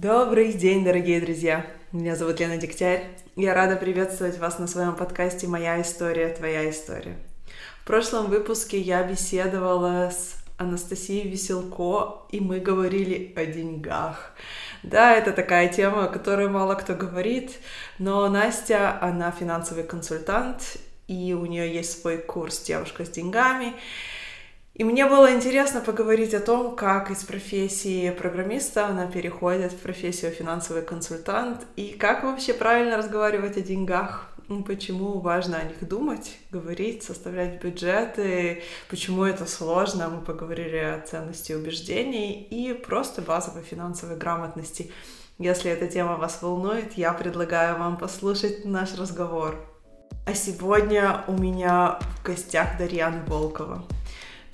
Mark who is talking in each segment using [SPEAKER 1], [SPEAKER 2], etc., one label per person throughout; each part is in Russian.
[SPEAKER 1] Добрый день, дорогие друзья! Меня зовут Лена Дегтярь. Я рада приветствовать вас на своем подкасте «Моя история, твоя история». В прошлом выпуске я беседовала с Анастасией Веселко, и мы говорили о деньгах. Да, это такая тема, о которой мало кто говорит, но Настя, она финансовый консультант, и у нее есть свой курс «Девушка с деньгами», и мне было интересно поговорить о том, как из профессии программиста она переходит в профессию финансовый консультант, и как вообще правильно разговаривать о деньгах, почему важно о них думать, говорить, составлять бюджеты, почему это сложно, мы поговорили о ценности убеждений и просто базовой финансовой грамотности. Если эта тема вас волнует, я предлагаю вам послушать наш разговор. А сегодня у меня в гостях Дарьяна Волкова.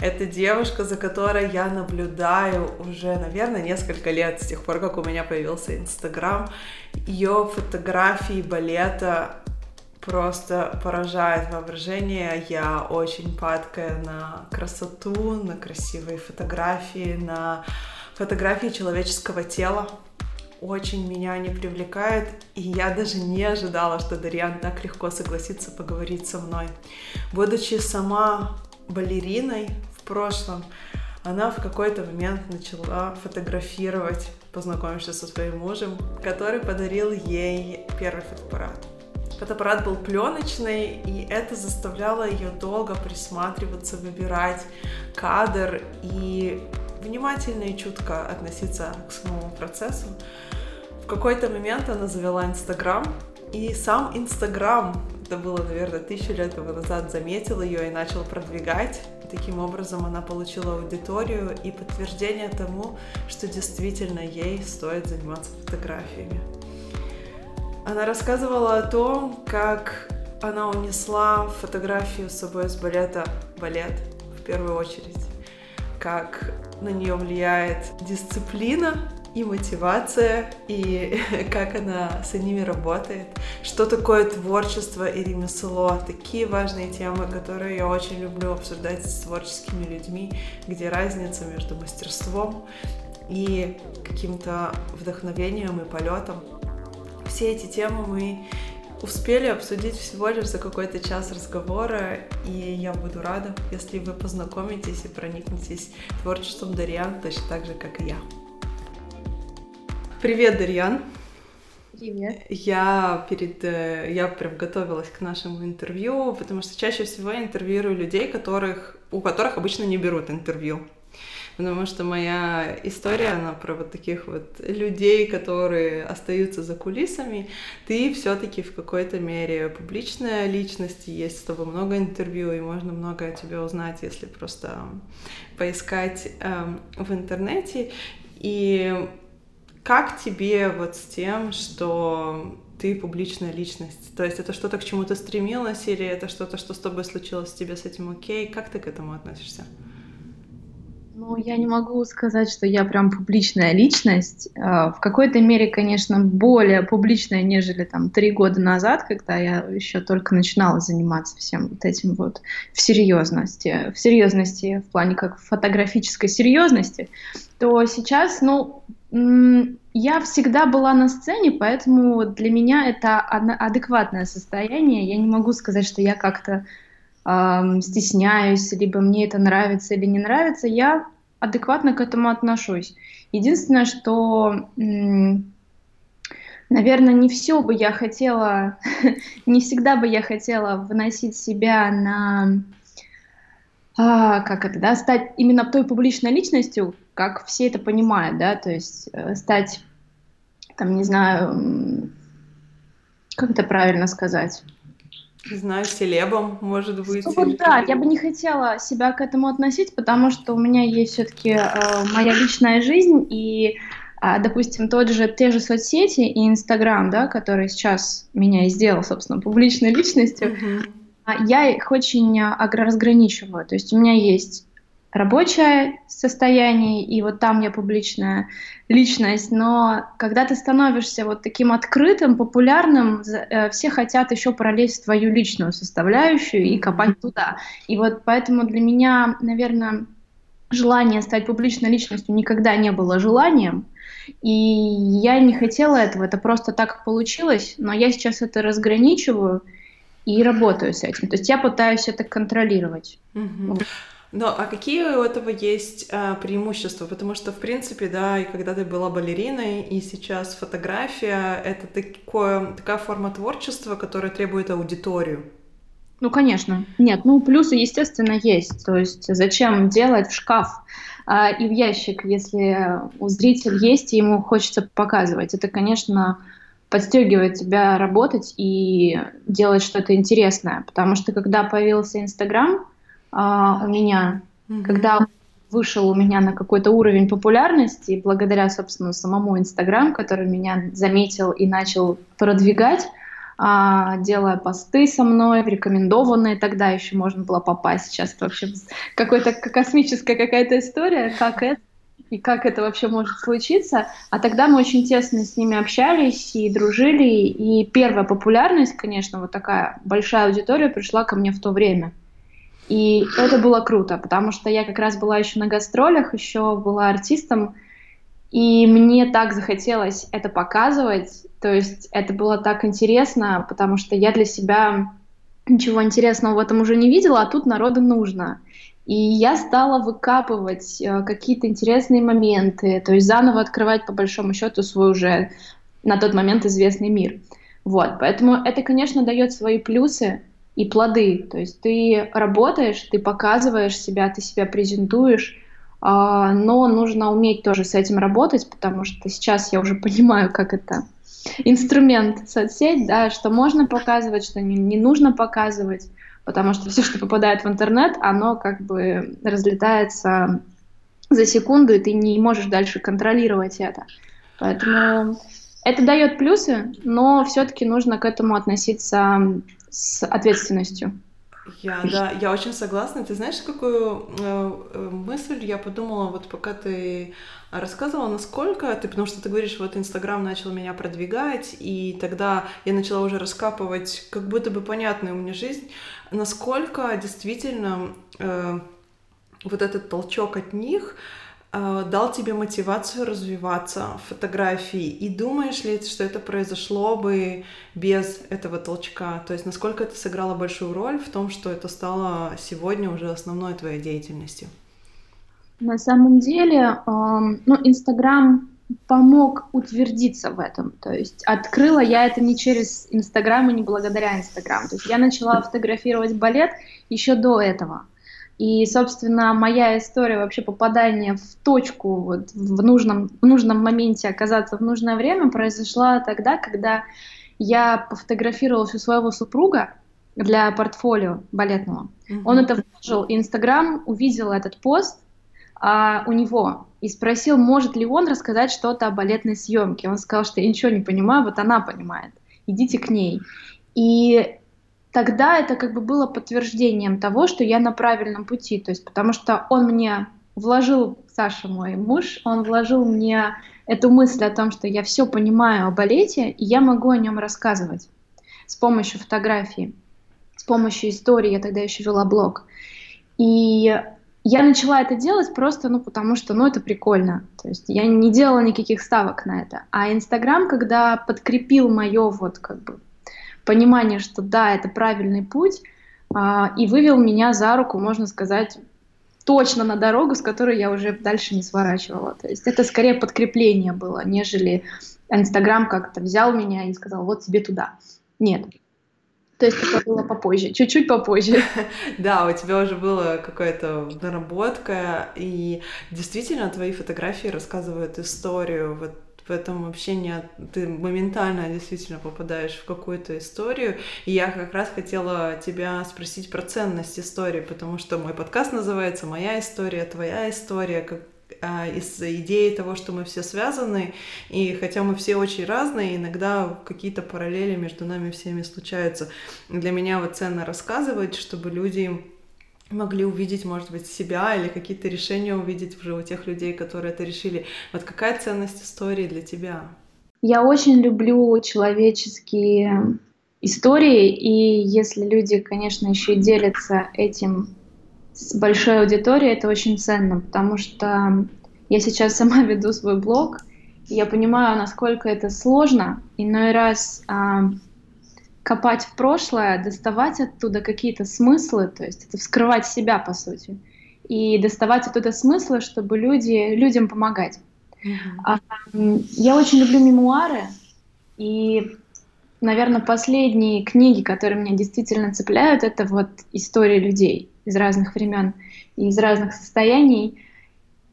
[SPEAKER 1] Это девушка, за которой я наблюдаю уже, наверное, несколько лет, с тех пор, как у меня появился Инстаграм. Ее фотографии балета просто поражает воображение. Я очень падкая на красоту, на красивые фотографии, на фотографии человеческого тела. Очень меня они привлекают, и я даже не ожидала, что Дарьян так легко согласится поговорить со мной. Будучи сама балериной прошлом, она в какой-то момент начала фотографировать, познакомившись со своим мужем, который подарил ей первый фотоаппарат. Фотоаппарат был пленочный, и это заставляло ее долго присматриваться, выбирать кадр и внимательно и чутко относиться к самому процессу. В какой-то момент она завела Инстаграм, и сам Инстаграм это было, наверное, тысячу лет назад, заметил ее и начал продвигать. Таким образом, она получила аудиторию и подтверждение тому, что действительно ей стоит заниматься фотографиями. Она рассказывала о том, как она унесла фотографию с собой с балета балет в первую очередь, как на нее влияет дисциплина и мотивация, и как она с ними работает, что такое творчество и ремесло, такие важные темы, которые я очень люблю обсуждать с творческими людьми, где разница между мастерством и каким-то вдохновением и полетом. Все эти темы мы успели обсудить всего лишь за какой-то час разговора, и я буду рада, если вы познакомитесь и проникнетесь творчеством Дарьян точно так же, как и я. Привет, Дарьян.
[SPEAKER 2] Привет.
[SPEAKER 1] Я перед... Э, я прям готовилась к нашему интервью, потому что чаще всего я интервьюирую людей, которых, у которых обычно не берут интервью. Потому что моя история, она про вот таких вот людей, которые остаются за кулисами. Ты все-таки в какой-то мере публичная личность, есть с тобой много интервью, и можно многое о тебе узнать, если просто поискать эм, в интернете. И как тебе вот с тем, что ты публичная личность? То есть это что-то, к чему ты стремилась, или это что-то, что с тобой случилось, тебе с этим окей? Как ты к этому относишься?
[SPEAKER 2] Ну, я не могу сказать, что я прям публичная личность. А, в какой-то мере, конечно, более публичная, нежели там три года назад, когда я еще только начинала заниматься всем вот этим вот в серьезности, в серьезности в плане как фотографической серьезности, то сейчас, ну, я всегда была на сцене, поэтому для меня это адекватное состояние. Я не могу сказать, что я как-то э, стесняюсь, либо мне это нравится или не нравится. Я адекватно к этому отношусь. Единственное, что, наверное, не все бы я хотела, не всегда бы я хотела выносить себя на а, как это, да, стать именно той публичной личностью, как все это понимают, да, то есть э, стать, там, не знаю, как это правильно сказать?
[SPEAKER 1] Не знаю, селебом, может быть.
[SPEAKER 2] Ну, вот, да, я бы не хотела себя к этому относить, потому что у меня есть все-таки э, моя личная жизнь, и, э, допустим, тот же, те же соцсети и Инстаграм, да, который сейчас меня и сделал, собственно, публичной личностью, mm-hmm я их очень а, разграничиваю. То есть у меня есть рабочее состояние, и вот там я публичная личность, но когда ты становишься вот таким открытым, популярным, э, все хотят еще пролезть в твою личную составляющую и копать туда. И вот поэтому для меня, наверное, желание стать публичной личностью никогда не было желанием, И я не хотела этого, это просто так получилось, но я сейчас это разграничиваю и работаю с этим. То есть я пытаюсь это контролировать.
[SPEAKER 1] Угу. Но а какие у этого есть а, преимущества? Потому что, в принципе, да, и когда ты была балериной, и сейчас фотография — это такое, такая форма творчества, которая требует аудиторию.
[SPEAKER 2] Ну, конечно. Нет, ну, плюсы, естественно, есть. То есть зачем делать в шкаф а, и в ящик, если у зрителя есть, и ему хочется показывать? Это, конечно, подстегивает тебя работать и делать что-то интересное. Потому что когда появился Инстаграм у меня, mm-hmm. когда вышел у меня на какой-то уровень популярности, благодаря, собственно, самому Инстаграм, который меня заметил и начал продвигать, а, делая посты со мной, рекомендованные, тогда еще можно было попасть, сейчас вообще какой-то космическая какая-то история, как это и как это вообще может случиться. А тогда мы очень тесно с ними общались и дружили, и первая популярность, конечно, вот такая большая аудитория пришла ко мне в то время. И это было круто, потому что я как раз была еще на гастролях, еще была артистом, и мне так захотелось это показывать, то есть это было так интересно, потому что я для себя ничего интересного в этом уже не видела, а тут народу нужно. И я стала выкапывать э, какие-то интересные моменты, то есть заново открывать по большому счету свой уже на тот момент известный мир. Вот, поэтому это, конечно, дает свои плюсы и плоды. То есть ты работаешь, ты показываешь себя, ты себя презентуешь, а, но нужно уметь тоже с этим работать, потому что сейчас я уже понимаю, как это инструмент соцсеть, да, что можно показывать, что не, не нужно показывать, потому что все, что попадает в интернет, оно как бы разлетается за секунду, и ты не можешь дальше контролировать это. Поэтому это дает плюсы, но все-таки нужно к этому относиться с ответственностью.
[SPEAKER 1] Я, да, я очень согласна. Ты знаешь, какую э, э, мысль я подумала, вот пока ты рассказывала, насколько ты, потому что ты говоришь, вот Инстаграм начал меня продвигать, и тогда я начала уже раскапывать как будто бы понятную мне жизнь, насколько действительно э, вот этот толчок от них э, дал тебе мотивацию развиваться в фотографии? И думаешь ли, что это произошло бы без этого толчка? То есть насколько это сыграло большую роль в том, что это стало сегодня уже основной твоей деятельностью?
[SPEAKER 2] На самом деле, э, ну, Инстаграм помог утвердиться в этом. То есть открыла я это не через Инстаграм и не благодаря Инстаграм. То есть я начала фотографировать балет еще до этого. И, собственно, моя история вообще попадания в точку, вот, в, нужном, в нужном моменте оказаться в нужное время произошла тогда, когда я пофотографировалась у своего супруга для портфолио балетного. Mm-hmm. Он это вложил, Инстаграм увидел этот пост а, у него и спросил, может ли он рассказать что-то о балетной съемке. Он сказал, что я ничего не понимаю, вот она понимает, идите к ней. И тогда это как бы было подтверждением того, что я на правильном пути, то есть потому что он мне вложил, Саша мой муж, он вложил мне эту мысль о том, что я все понимаю о балете, и я могу о нем рассказывать с помощью фотографии, с помощью истории, я тогда еще вела блог. И я начала это делать просто, ну, потому что, ну, это прикольно. То есть я не делала никаких ставок на это. А Инстаграм, когда подкрепил мое вот как бы понимание, что да, это правильный путь, а, и вывел меня за руку, можно сказать, точно на дорогу, с которой я уже дальше не сворачивала. То есть это скорее подкрепление было, нежели Инстаграм как-то взял меня и сказал, вот тебе туда. Нет. То есть это было попозже, чуть-чуть попозже.
[SPEAKER 1] Да, у тебя уже была какая-то наработка, и действительно твои фотографии рассказывают историю. Вот в этом вообще не ты моментально действительно попадаешь в какую-то историю. И я как раз хотела тебя спросить про ценность истории, потому что мой подкаст называется «Моя история, твоя история», как а, из идеи того, что мы все связаны, и хотя мы все очень разные, иногда какие-то параллели между нами всеми случаются. Для меня вот ценно рассказывать, чтобы люди могли увидеть, может быть, себя или какие-то решения увидеть уже у тех людей, которые это решили. Вот какая ценность истории для тебя?
[SPEAKER 2] Я очень люблю человеческие истории, и если люди, конечно, еще и делятся этим с большой аудиторией, это очень ценно, потому что я сейчас сама веду свой блог, Я понимаю, насколько это сложно. Иной раз а, копать в прошлое, доставать оттуда какие-то смыслы, то есть это вскрывать себя, по сути, и доставать оттуда смыслы, чтобы люди, людям помогать. Mm-hmm. Я очень люблю мемуары, и, наверное, последние книги, которые меня действительно цепляют, это вот истории людей из разных времен и из разных состояний.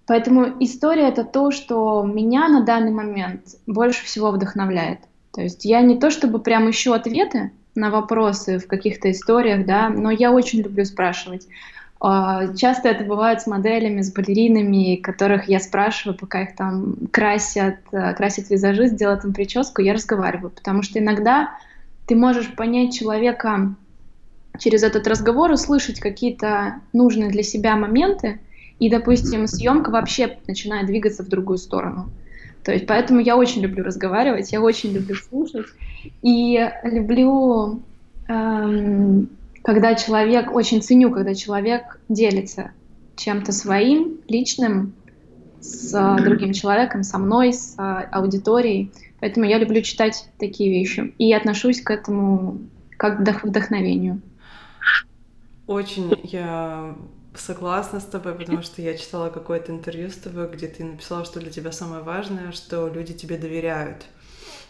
[SPEAKER 2] Поэтому история это то, что меня на данный момент больше всего вдохновляет. То есть я не то чтобы прям ищу ответы на вопросы в каких-то историях, да, но я очень люблю спрашивать. А, часто это бывает с моделями, с балеринами, которых я спрашиваю, пока их там красят, э, красят визажист, делают им прическу, я разговариваю, потому что иногда ты можешь понять человека через этот разговор, услышать какие-то нужные для себя моменты, и, допустим, съемка вообще начинает двигаться в другую сторону. То есть поэтому я очень люблю разговаривать, я очень люблю слушать и люблю, эм, когда человек, очень ценю, когда человек делится чем-то своим, личным, с другим человеком, со мной, с аудиторией. Поэтому я люблю читать такие вещи и отношусь к этому как к вдохновению.
[SPEAKER 1] Очень я согласна с тобой, потому что я читала какое-то интервью с тобой, где ты написала, что для тебя самое важное, что люди тебе доверяют.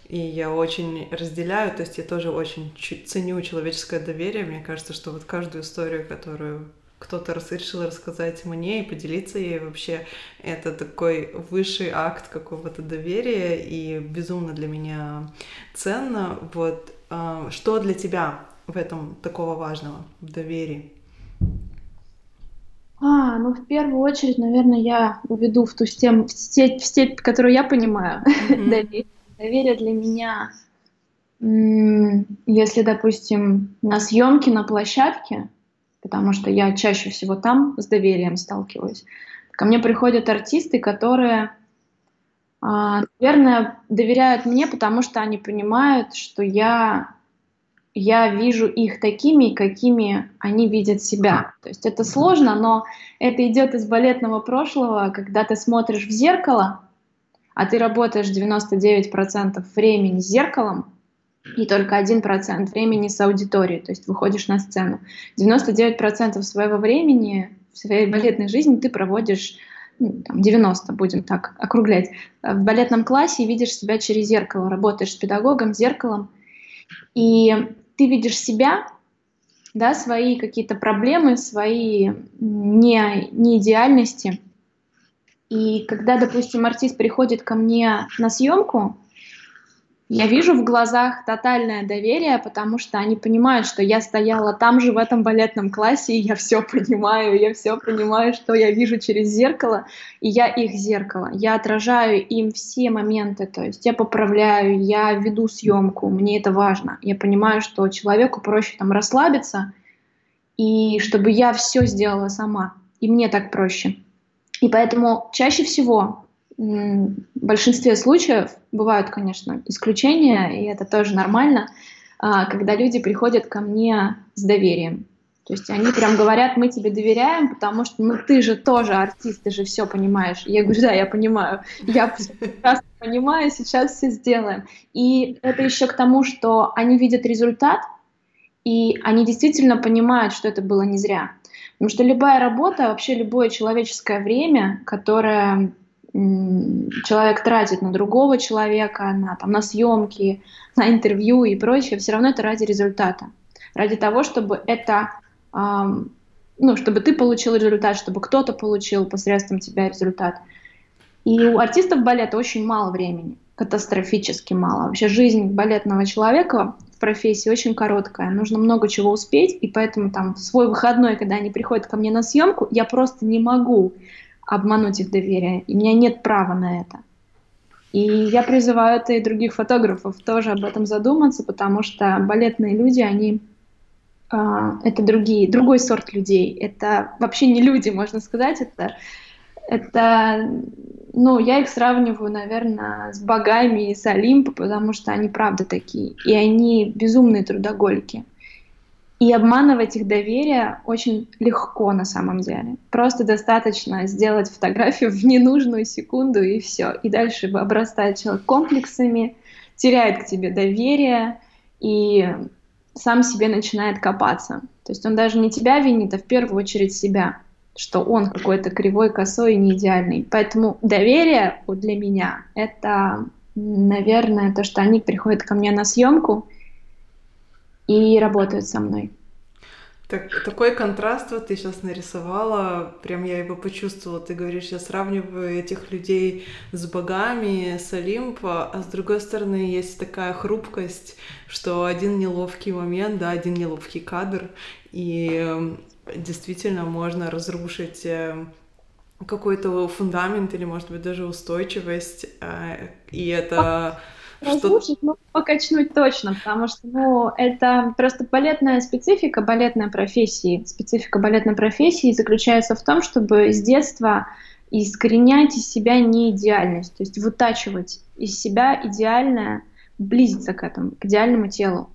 [SPEAKER 1] И я очень разделяю, то есть я тоже очень ценю человеческое доверие. Мне кажется, что вот каждую историю, которую кто-то решил рассказать мне и поделиться ей вообще, это такой высший акт какого-то доверия и безумно для меня ценно. Вот а, что для тебя в этом такого важного, в доверии?
[SPEAKER 2] А, ну в первую очередь, наверное, я уведу в ту степь, в степь, в степь которую я понимаю. Mm-hmm. доверие. доверие для меня, если, допустим, на съемке на площадке, потому что я чаще всего там с доверием сталкиваюсь, ко мне приходят артисты, которые, а, наверное, доверяют мне, потому что они понимают, что я я вижу их такими, какими они видят себя. То есть это сложно, но это идет из балетного прошлого, когда ты смотришь в зеркало, а ты работаешь 99% времени с зеркалом, и только 1% времени с аудиторией, то есть выходишь на сцену. 99% своего времени в своей балетной жизни ты проводишь ну, там, 90, будем так округлять, в балетном классе и видишь себя через зеркало, работаешь с педагогом, зеркалом, и ты видишь себя, да, свои какие-то проблемы, свои не, неидеальности. И когда, допустим, артист приходит ко мне на съемку, я вижу в глазах тотальное доверие, потому что они понимают, что я стояла там же в этом балетном классе, и я все понимаю, я все понимаю, что я вижу через зеркало, и я их зеркало. Я отражаю им все моменты, то есть я поправляю, я веду съемку, мне это важно. Я понимаю, что человеку проще там расслабиться, и чтобы я все сделала сама, и мне так проще. И поэтому чаще всего в большинстве случаев бывают, конечно, исключения, и это тоже нормально, а, когда люди приходят ко мне с доверием. То есть они прям говорят, мы тебе доверяем, потому что ну ты же тоже артист, ты же все понимаешь. я говорю, да, я понимаю, я прекрасно понимаю, сейчас все сделаем. И это еще к тому, что они видят результат, и они действительно понимают, что это было не зря. Потому что любая работа, вообще любое человеческое время, которое человек тратит на другого человека, на, там, на съемки, на интервью и прочее, все равно это ради результата. Ради того, чтобы это, эм, ну, чтобы ты получил результат, чтобы кто-то получил посредством тебя результат. И у артистов балета очень мало времени, катастрофически мало. Вообще жизнь балетного человека в профессии очень короткая, нужно много чего успеть, и поэтому там в свой выходной, когда они приходят ко мне на съемку, я просто не могу обмануть их доверие. И у меня нет права на это. И я призываю это и других фотографов тоже об этом задуматься, потому что балетные люди, они э, это другие, другой сорт людей. Это вообще не люди, можно сказать. Это, это, ну, я их сравниваю, наверное, с богами и с Олимпа, потому что они правда такие. И они безумные трудоголики. И обманывать их доверие очень легко на самом деле. Просто достаточно сделать фотографию в ненужную секунду и все. И дальше обрастает человек комплексами, теряет к тебе доверие и сам себе начинает копаться. То есть он даже не тебя винит, а в первую очередь себя, что он какой-то кривой, косой и не идеальный. Поэтому доверие вот для меня — это, наверное, то, что они приходят ко мне на съемку — и работают со мной.
[SPEAKER 1] Так, такой контраст вот ты сейчас нарисовала, прям я его почувствовала. Ты говоришь, я сравниваю этих людей с богами, с Олимпа, а с другой стороны есть такая хрупкость, что один неловкий момент, да, один неловкий кадр, и действительно можно разрушить э, какой-то фундамент или, может быть, даже устойчивость, э, и это
[SPEAKER 2] Разрушить, ну, покачнуть точно, потому что, ну, это просто балетная специфика, балетная профессии. Специфика балетной профессии заключается в том, чтобы с детства искоренять из себя неидеальность, то есть вытачивать из себя идеальное, близиться к этому, к идеальному телу.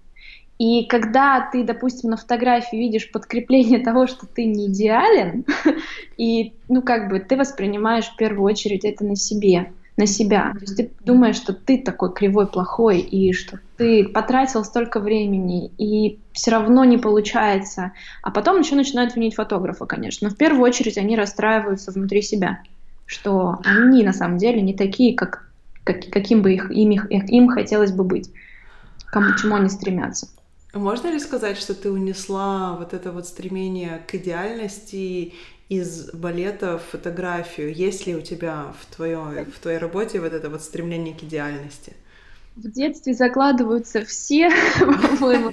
[SPEAKER 2] И когда ты, допустим, на фотографии видишь подкрепление того, что ты не идеален, и, ну, как бы ты воспринимаешь в первую очередь это на себе, на себя. То есть ты думаешь, что ты такой кривой, плохой, и что ты потратил столько времени, и все равно не получается. А потом еще начинают винить фотографа, конечно. Но в первую очередь они расстраиваются внутри себя, что они на самом деле не такие, как, как каким бы их, им, их, им хотелось бы быть, кому, чему они стремятся.
[SPEAKER 1] Можно ли сказать, что ты унесла вот это вот стремление к идеальности из балета в фотографию? Есть ли у тебя в, твоей, в твоей работе вот это вот стремление к идеальности?
[SPEAKER 2] В детстве закладываются все, по-моему,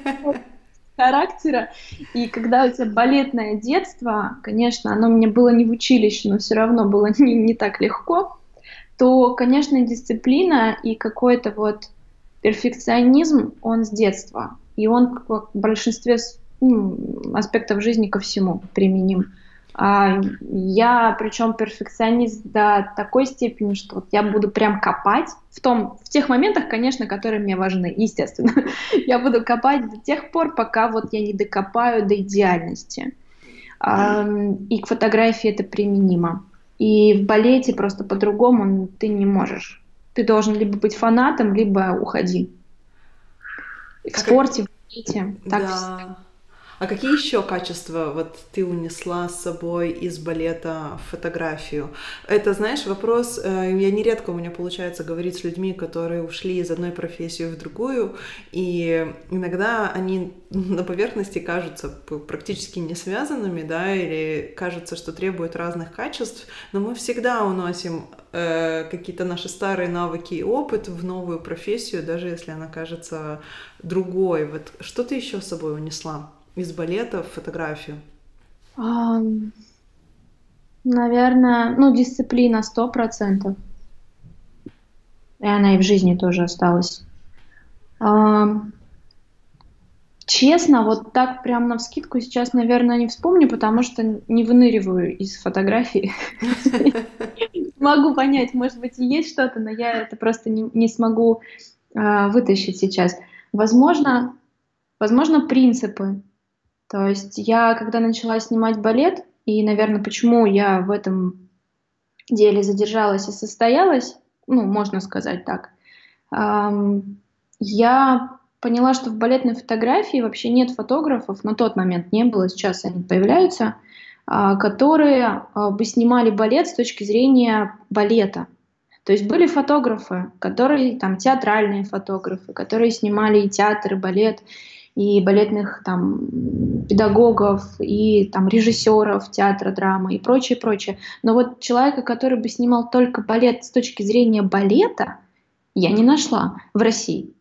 [SPEAKER 2] характера. И когда у тебя балетное детство, конечно, оно мне было не в училище, но все равно было не, не так легко, то, конечно, дисциплина и какой-то вот перфекционизм, он с детства. И он в большинстве ну, аспектов жизни ко всему применим. А, я, причем, перфекционист до такой степени, что вот я буду прям копать в том, в тех моментах, конечно, которые мне важны, естественно. я буду копать до тех пор, пока вот я не докопаю до идеальности. И к фотографии это применимо. И в балете просто по-другому ты не можешь. Ты должен либо быть фанатом, либо уходи. В спорте, в балете. Так
[SPEAKER 1] да. А какие еще качества вот ты унесла с собой из балета в фотографию? Это, знаешь, вопрос, э, я нередко у меня получается говорить с людьми, которые ушли из одной профессии в другую, и иногда они на поверхности кажутся практически не связанными, да, или кажется, что требуют разных качеств, но мы всегда уносим э, какие-то наши старые навыки и опыт в новую профессию, даже если она кажется другой. Вот что ты еще с собой унесла? Из балета в фотографию?
[SPEAKER 2] А, наверное, ну, дисциплина сто процентов. И она и в жизни тоже осталась. А, честно, вот так прям на вскидку сейчас, наверное, не вспомню, потому что не выныриваю из фотографии. Могу понять, может быть, и есть что-то, но я это просто не, смогу а, вытащить сейчас. Возможно, возможно, принципы. То есть я, когда начала снимать балет, и, наверное, почему я в этом деле задержалась и состоялась, ну, можно сказать так, я поняла, что в балетной фотографии вообще нет фотографов, на тот момент не было, сейчас они появляются, а, которые а, бы снимали балет с точки зрения балета. То есть были фотографы, которые там театральные фотографы, которые снимали и театр, и балет, и балетных там педагогов, и там режиссеров театра, драмы и прочее, прочее. Но вот человека, который бы снимал только балет с точки зрения балета, я не нашла в России.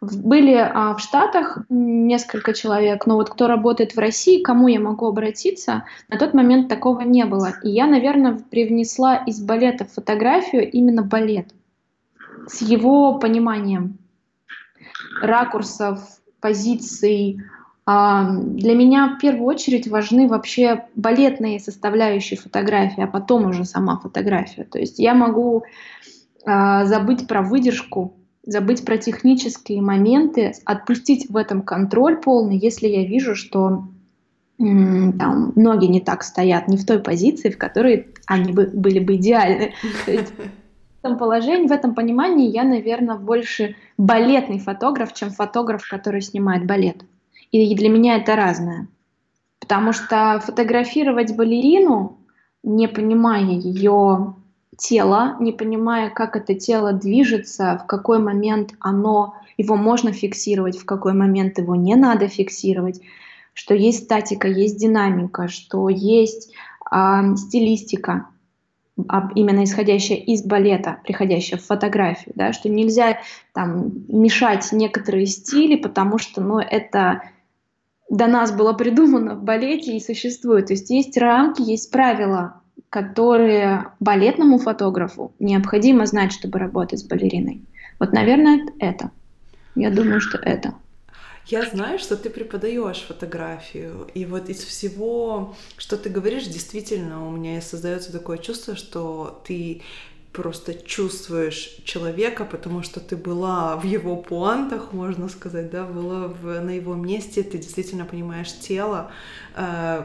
[SPEAKER 2] Были а, в Штатах несколько человек, но вот кто работает в России, кому я могу обратиться, на тот момент такого не было. И я, наверное, привнесла из балета фотографию именно балет с его пониманием ракурсов, позиций. Для меня в первую очередь важны вообще балетные составляющие фотографии, а потом уже сама фотография. То есть я могу а, забыть про выдержку забыть про технические моменты, отпустить в этом контроль полный, если я вижу, что там, ноги не так стоят, не в той позиции, в которой они бы, были бы идеальны. Этом положении, в этом понимании я, наверное, больше балетный фотограф, чем фотограф, который снимает балет. И для меня это разное. Потому что фотографировать балерину, не понимая ее тела, не понимая, как это тело движется, в какой момент оно, его можно фиксировать, в какой момент его не надо фиксировать, что есть статика, есть динамика, что есть э, стилистика, именно исходящая из балета, приходящая в фотографию, да, что нельзя там мешать некоторые стили, потому что, ну, это до нас было придумано в балете и существует. То есть есть рамки, есть правила, которые балетному фотографу необходимо знать, чтобы работать с балериной. Вот, наверное, это. Я думаю, что это.
[SPEAKER 1] Я знаю, что ты преподаешь фотографию, и вот из всего, что ты говоришь, действительно у меня создается такое чувство, что ты просто чувствуешь человека, потому что ты была в его пуантах, можно сказать, да, была в, на его месте, ты действительно понимаешь тело, э,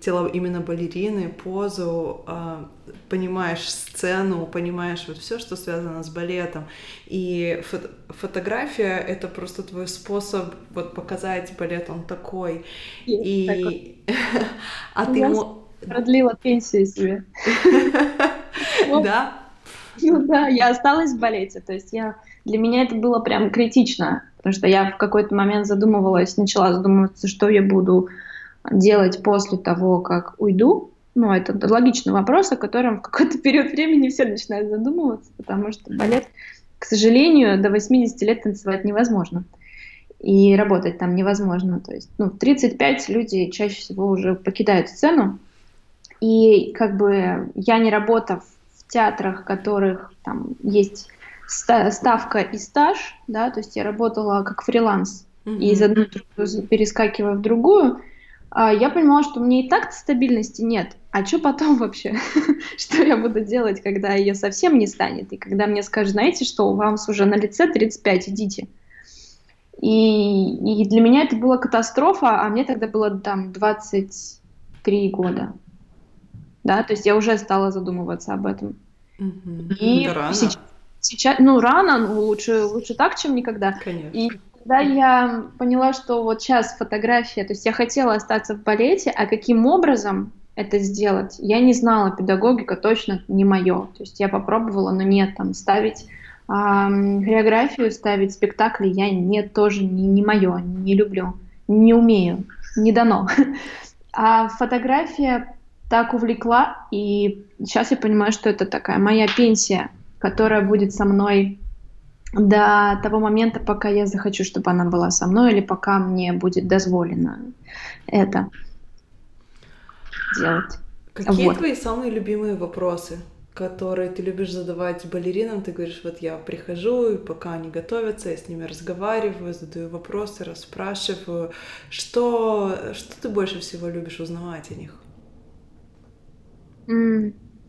[SPEAKER 1] тело именно балерины, позу, э, понимаешь сцену, понимаешь вот все, что связано с балетом. И фото фотография — это просто твой способ вот показать балет, он такой. Есть и...
[SPEAKER 2] а ты... Продлила пенсию себе.
[SPEAKER 1] Да?
[SPEAKER 2] Ну да, я осталась в балете, то есть я, для меня это было прям критично, потому что я в какой-то момент задумывалась, начала задумываться, что я буду делать после того, как уйду. Ну, это логичный вопрос, о котором в какой-то период времени все начинают задумываться, потому что балет, к сожалению, до 80 лет танцевать невозможно. И работать там невозможно. То есть, ну, в 35 люди чаще всего уже покидают сцену. И как бы я не работав театрах, в которых там есть ставка и стаж, да, то есть я работала как фриланс, mm-hmm. и из одной перескакивая в другую, я понимала, что мне и так стабильности нет. А что потом вообще? что я буду делать, когда ее совсем не станет? И когда мне скажут, знаете, что у вас уже на лице 35, идите. И, и для меня это была катастрофа, а мне тогда было там 23 года. Да, то есть я уже стала задумываться об этом.
[SPEAKER 1] Угу. И
[SPEAKER 2] да рано. Сейчас, сейчас, ну, рано, ну, лучше, лучше так, чем никогда.
[SPEAKER 1] Конечно.
[SPEAKER 2] И когда я поняла, что вот сейчас фотография, то есть я хотела остаться в балете, а каким образом это сделать, я не знала, педагогика точно не мое. То есть я попробовала, но нет, там ставить э, хореографию, ставить спектакли я не тоже не, не мое, не люблю, не умею, не дано. А фотография так увлекла, и сейчас я понимаю, что это такая моя пенсия, которая будет со мной до того момента, пока я захочу, чтобы она была со мной, или пока мне будет дозволено это делать.
[SPEAKER 1] Какие вот. твои самые любимые вопросы, которые ты любишь задавать балеринам? Ты говоришь, вот я прихожу, и пока они готовятся, я с ними разговариваю, задаю вопросы, расспрашиваю. Что, что ты больше всего любишь узнавать о них?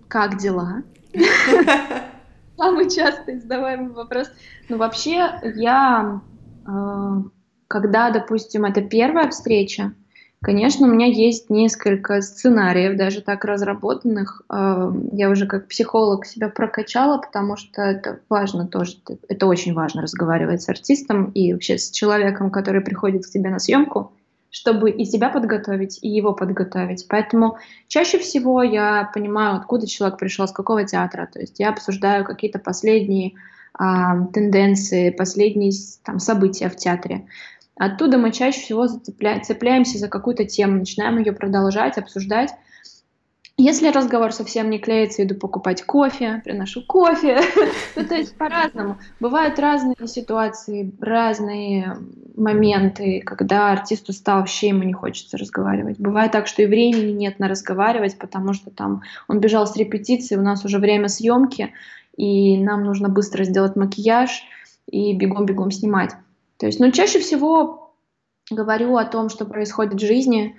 [SPEAKER 2] Как дела? Самый часто задаваемый вопрос. Ну, вообще, я, э, когда, допустим, это первая встреча, конечно, у меня есть несколько сценариев, даже так разработанных. Э, я уже как психолог себя прокачала, потому что это важно тоже, это очень важно разговаривать с артистом и вообще с человеком, который приходит к тебе на съемку чтобы и себя подготовить, и его подготовить. Поэтому чаще всего я понимаю, откуда человек пришел, с какого театра. То есть я обсуждаю какие-то последние а, тенденции, последние там, события в театре. Оттуда мы чаще всего цепляемся за какую-то тему, начинаем ее продолжать, обсуждать. Если разговор совсем не клеится, иду покупать кофе, приношу кофе. ну, то есть по-разному. Бывают разные ситуации, разные моменты, когда артист устал, вообще ему не хочется разговаривать. Бывает так, что и времени нет на разговаривать, потому что там он бежал с репетиции, у нас уже время съемки, и нам нужно быстро сделать макияж и бегом-бегом снимать. То есть, ну, чаще всего говорю о том, что происходит в жизни,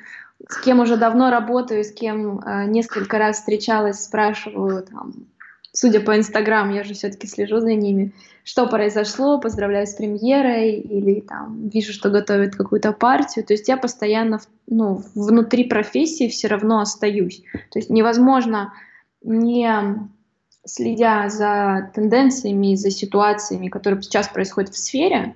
[SPEAKER 2] с кем уже давно работаю, с кем э, несколько раз встречалась, спрашиваю, там, судя по Инстаграм, я же все-таки слежу за ними, что произошло, поздравляю с премьерой, или там вижу, что готовят какую-то партию. То есть я постоянно ну, внутри профессии все равно остаюсь. То есть невозможно не следя за тенденциями, за ситуациями, которые сейчас происходят в сфере,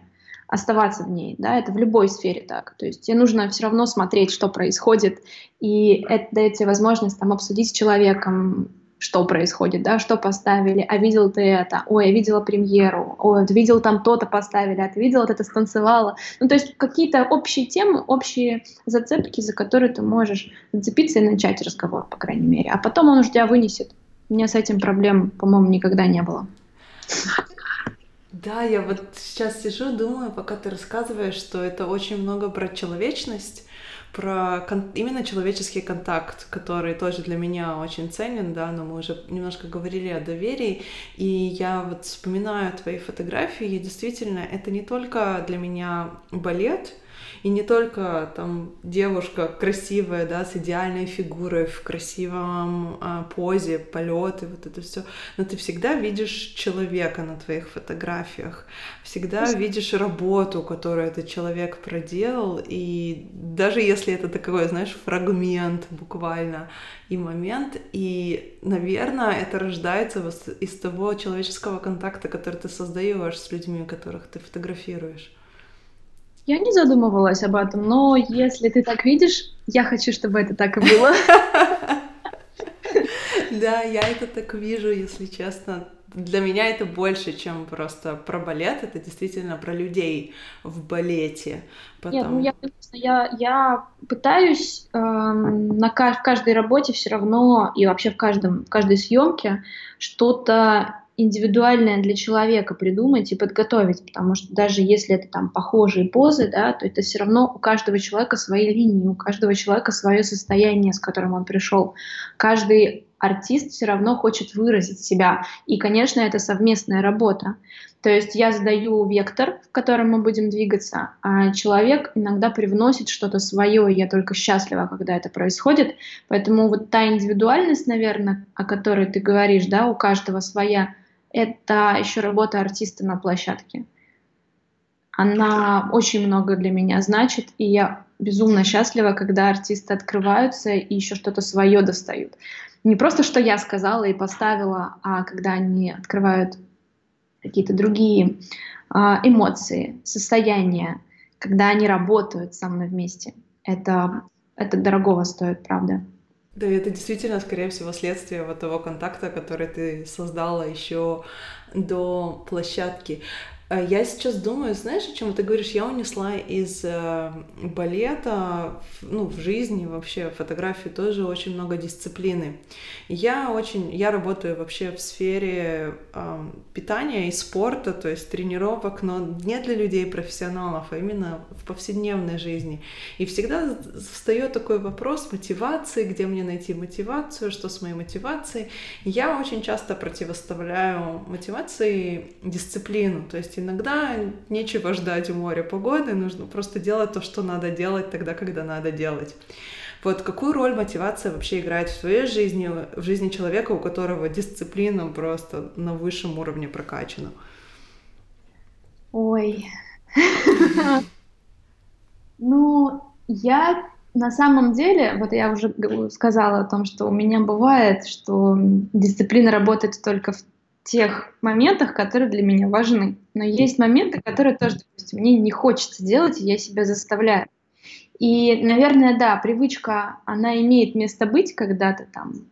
[SPEAKER 2] оставаться в ней, да, это в любой сфере так, то есть тебе нужно все равно смотреть, что происходит, и это дает тебе возможность там обсудить с человеком, что происходит, да, что поставили, а видел ты это, ой, я видела премьеру, ой, ты видел там то-то поставили, а ты видел вот это станцевала. Ну, то есть какие-то общие темы, общие зацепки, за которые ты можешь зацепиться и начать разговор, по крайней мере. А потом он уже тебя вынесет. У меня с этим проблем, по-моему, никогда не было.
[SPEAKER 1] Да, я вот сейчас сижу, думаю, пока ты рассказываешь, что это очень много про человечность, про кон- именно человеческий контакт, который тоже для меня очень ценен, да, но мы уже немножко говорили о доверии, и я вот вспоминаю твои фотографии, и действительно, это не только для меня балет, и не только там девушка красивая, да, с идеальной фигурой, в красивом а, позе, полеты, вот это все. Но ты всегда видишь человека на твоих фотографиях, всегда видишь работу, которую этот человек проделал. И даже если это такой, знаешь, фрагмент буквально и момент, и, наверное, это рождается из того человеческого контакта, который ты создаешь с людьми, которых ты фотографируешь.
[SPEAKER 2] Я не задумывалась об этом, но если ты так видишь, я хочу, чтобы это так и было.
[SPEAKER 1] Да, я это так вижу, если честно. Для меня это больше, чем просто про балет, это действительно про людей в балете.
[SPEAKER 2] Потом... Нет, ну я, я, я пытаюсь э, на, в каждой работе все равно и вообще в, каждом, в каждой съемке что-то индивидуальное для человека придумать и подготовить, потому что даже если это там похожие позы, да, то это все равно у каждого человека свои линии, у каждого человека свое состояние, с которым он пришел. Каждый артист все равно хочет выразить себя. И, конечно, это совместная работа. То есть я задаю вектор, в котором мы будем двигаться, а человек иногда привносит что-то свое, и я только счастлива, когда это происходит. Поэтому вот та индивидуальность, наверное, о которой ты говоришь, да, у каждого своя, это еще работа артиста на площадке. Она очень много для меня значит, и я безумно счастлива, когда артисты открываются и еще что-то свое достают. Не просто, что я сказала и поставила, а когда они открывают какие-то другие а, эмоции, состояния, когда они работают со мной вместе. Это, это дорогого стоит, правда.
[SPEAKER 1] Да, это действительно, скорее всего, следствие вот того контакта, который ты создала еще до площадки. Э, я сейчас думаю, знаешь, о чем ты говоришь? Я унесла из э, балета, ну, в жизни вообще, фотографии тоже очень много дисциплины. Я очень, я работаю вообще в сфере э, питания и спорта, то есть тренировок, но не для людей профессионалов, а именно в повседневной жизни. И всегда встает такой вопрос мотивации, где мне найти мотивацию, что с моей мотивацией. Я очень часто противоставляю мотивации дисциплину, то есть иногда нечего ждать у моря погоды, нужно просто делать то, что надо делать тогда, когда надо делать. Вот какую роль мотивация вообще играет в твоей жизни, в жизни человека, у которого дисциплина просто на высшем уровне прокачана?
[SPEAKER 2] Ой. Ну, я на самом деле, вот я уже сказала о том, что у меня бывает, что дисциплина работает только в тех моментах, которые для меня важны. Но есть моменты, которые тоже, допустим, мне не хочется делать, и я себя заставляю. И, наверное, да, привычка, она имеет место быть, когда ты там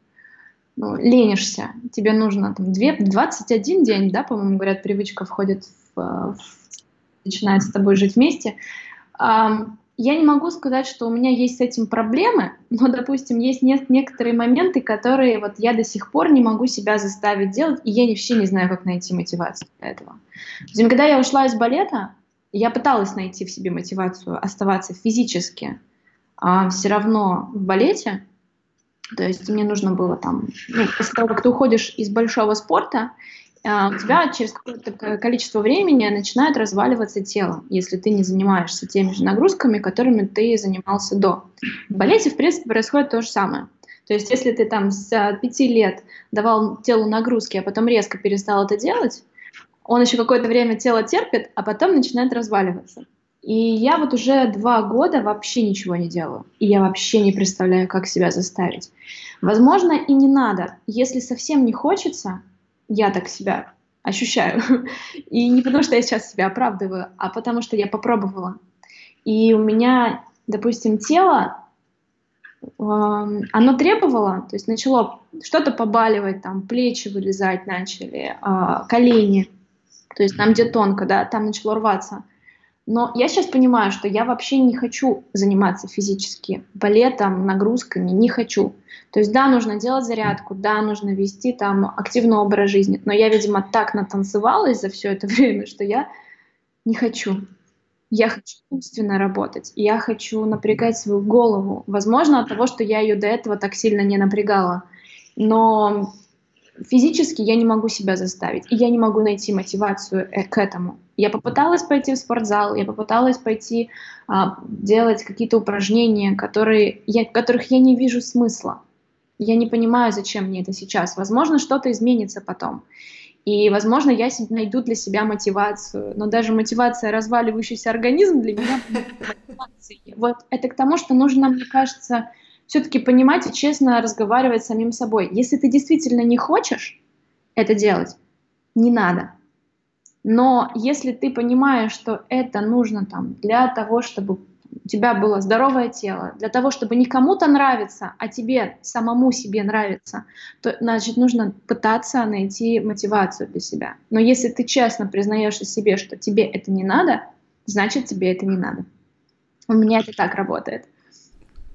[SPEAKER 2] ну, ленишься. Тебе нужно там 2, 21 день, да, по-моему, говорят, привычка входит в, в начинает с тобой жить вместе я не могу сказать, что у меня есть с этим проблемы, но, допустим, есть не некоторые моменты, которые вот я до сих пор не могу себя заставить делать, и я вообще не знаю, как найти мотивацию для этого. То есть, когда я ушла из балета, я пыталась найти в себе мотивацию оставаться физически, а все равно в балете, то есть мне нужно было там, ну, после того, как ты уходишь из большого спорта, у тебя через какое-то количество времени начинает разваливаться тело, если ты не занимаешься теми же нагрузками, которыми ты занимался до. В балете, в принципе, происходит то же самое. То есть, если ты там с пяти лет давал телу нагрузки, а потом резко перестал это делать, он еще какое-то время тело терпит, а потом начинает разваливаться. И я вот уже два года вообще ничего не делаю. И я вообще не представляю, как себя заставить. Возможно, и не надо. Если совсем не хочется, я так себя ощущаю. И не потому, что я сейчас себя оправдываю, а потому что я попробовала. И у меня, допустим, тело, эм, оно требовало, то есть начало что-то побаливать, там плечи вылезать начали, а, колени, то есть там, где тонко, да, там начало рваться – но я сейчас понимаю, что я вообще не хочу заниматься физически балетом, нагрузками, не хочу. То есть да, нужно делать зарядку, да, нужно вести там активный образ жизни, но я, видимо, так натанцевалась за все это время, что я не хочу. Я хочу умственно работать, я хочу напрягать свою голову. Возможно, от того, что я ее до этого так сильно не напрягала. Но физически я не могу себя заставить, и я не могу найти мотивацию э, к этому. Я попыталась пойти в спортзал, я попыталась пойти а, делать какие-то упражнения, которые я, которых я не вижу смысла. Я не понимаю, зачем мне это сейчас. Возможно, что-то изменится потом. И, возможно, я найду для себя мотивацию. Но даже мотивация разваливающийся организм для меня. Вот это к тому, что нужно, мне кажется, все-таки понимать и честно разговаривать с самим собой. Если ты действительно не хочешь это делать, не надо. Но если ты понимаешь, что это нужно там для того, чтобы у тебя было здоровое тело, для того, чтобы не кому-то нравиться, а тебе самому себе нравится, то значит нужно пытаться найти мотивацию для себя. Но если ты честно признаешься себе, что тебе это не надо, значит тебе это не надо. У меня это так работает.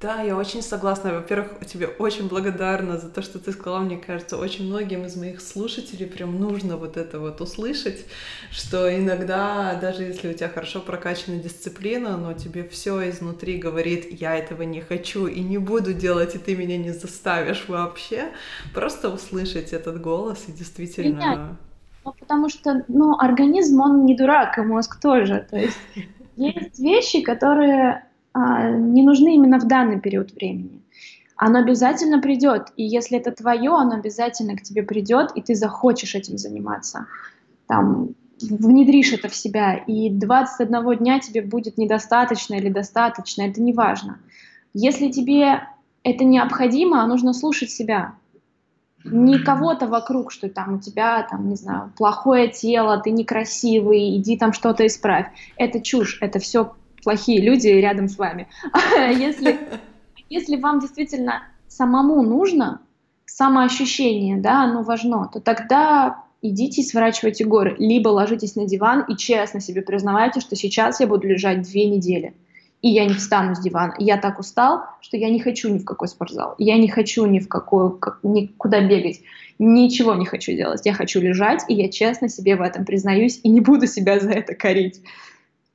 [SPEAKER 1] Да, я очень согласна. Во-первых, тебе очень благодарна за то, что ты сказала. Мне кажется, очень многим из моих слушателей прям нужно вот это вот услышать, что иногда, даже если у тебя хорошо прокачана дисциплина, но тебе все изнутри говорит, я этого не хочу и не буду делать, и ты меня не заставишь вообще, просто услышать этот голос и действительно... Меня.
[SPEAKER 2] Ну, потому что, ну, организм, он не дурак, и мозг тоже. То есть есть вещи, которые не нужны именно в данный период времени. Оно обязательно придет, и если это твое, оно обязательно к тебе придет, и ты захочешь этим заниматься. Там, внедришь это в себя, и 21 дня тебе будет недостаточно или достаточно, это не важно. Если тебе это необходимо, нужно слушать себя. Не кого-то вокруг, что там у тебя, там, не знаю, плохое тело, ты некрасивый, иди там что-то исправь. Это чушь, это все плохие люди рядом с вами. Если, если вам действительно самому нужно самоощущение, да, оно важно, то тогда идите и сворачивайте горы, либо ложитесь на диван и честно себе признавайте, что сейчас я буду лежать две недели, и я не встану с дивана. Я так устал, что я не хочу ни в какой спортзал, я не хочу ни в какой, как, никуда бегать, ничего не хочу делать. Я хочу лежать, и я честно себе в этом признаюсь, и не буду себя за это корить.